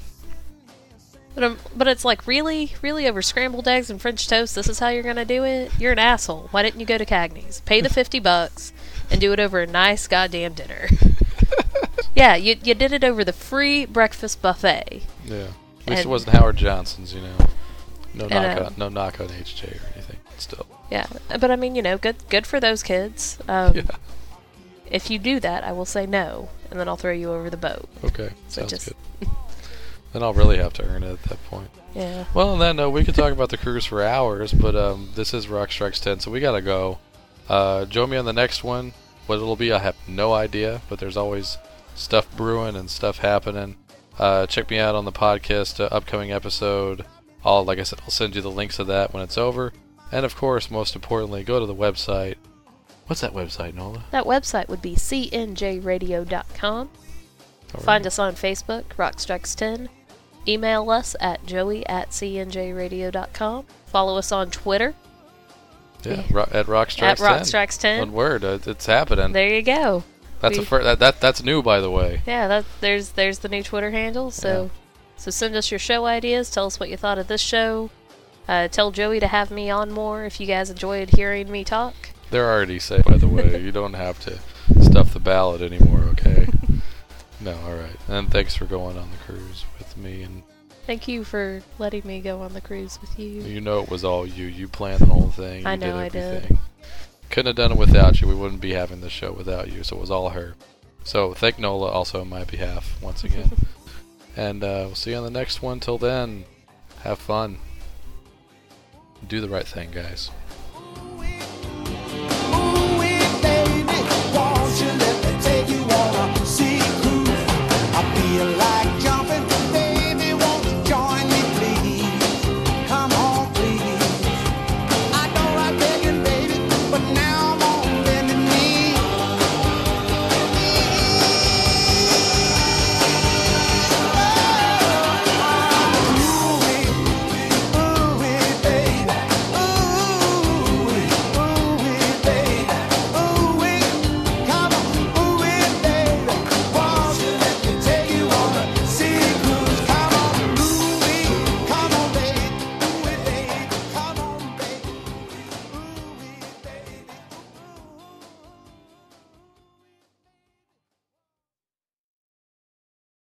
but, um, but it's like, really? Really? Over scrambled eggs and French toast? This is how you're going to do it? You're an asshole. Why didn't you go to Cagney's? Pay the 50 bucks and do it over a nice goddamn dinner. [LAUGHS] yeah, you, you did it over the free breakfast buffet. Yeah. At least it wasn't Howard Johnson's. You know, no And, knock um, on no knock on HJ or anything. Still. Yeah, but I mean, you know, good good for those kids. Um, Yeah. If you do that, I will say no, and then I'll throw you over the boat. Okay. So Sounds just- good. [LAUGHS] then I'll really have to earn it at that point. Yeah. Well, on that note, we could talk about the cruise for hours, but um, this is Rock Strikes 10, so we gotta go. Uh, join me on the next one. What it'll be, I have no idea, but there's always stuff brewing and stuff happening. Uh, check me out on the podcast uh, upcoming episode. I'll, like I said, I'll send you the links to that when it's over. And of course, most importantly, go to the website. What's that website, Nola? That website would be cnjradio.com. Find us on Facebook, Rockstrikes10. Email us at joey at cnjradio.com. Follow us on Twitter Yeah, ro- at Rock at Strikes 10. One word, uh, it's happening. There you go. That's a we- fir- that, that that's new, by the way. Yeah, that there's there's the new Twitter handle. So so send us your show ideas. Tell us what you thought of this show. Uh, tell Joey to have me on more if you guys enjoyed hearing me talk. They're already safe, by the way. [LAUGHS] you don't have to stuff the ballot anymore, okay? [LAUGHS] no, all right. And thanks for going on the cruise with me. And Thank you for letting me go on the cruise with you. you know it was all you. You planned the whole thing. I you know I did did. everything. Couldn't have done it without you. We wouldn't be having this show without you. So it was all her. So thank Nola also on my behalf once again. [LAUGHS] and uh, we'll see you on the next one. Till then, have fun. Do the right thing, guys.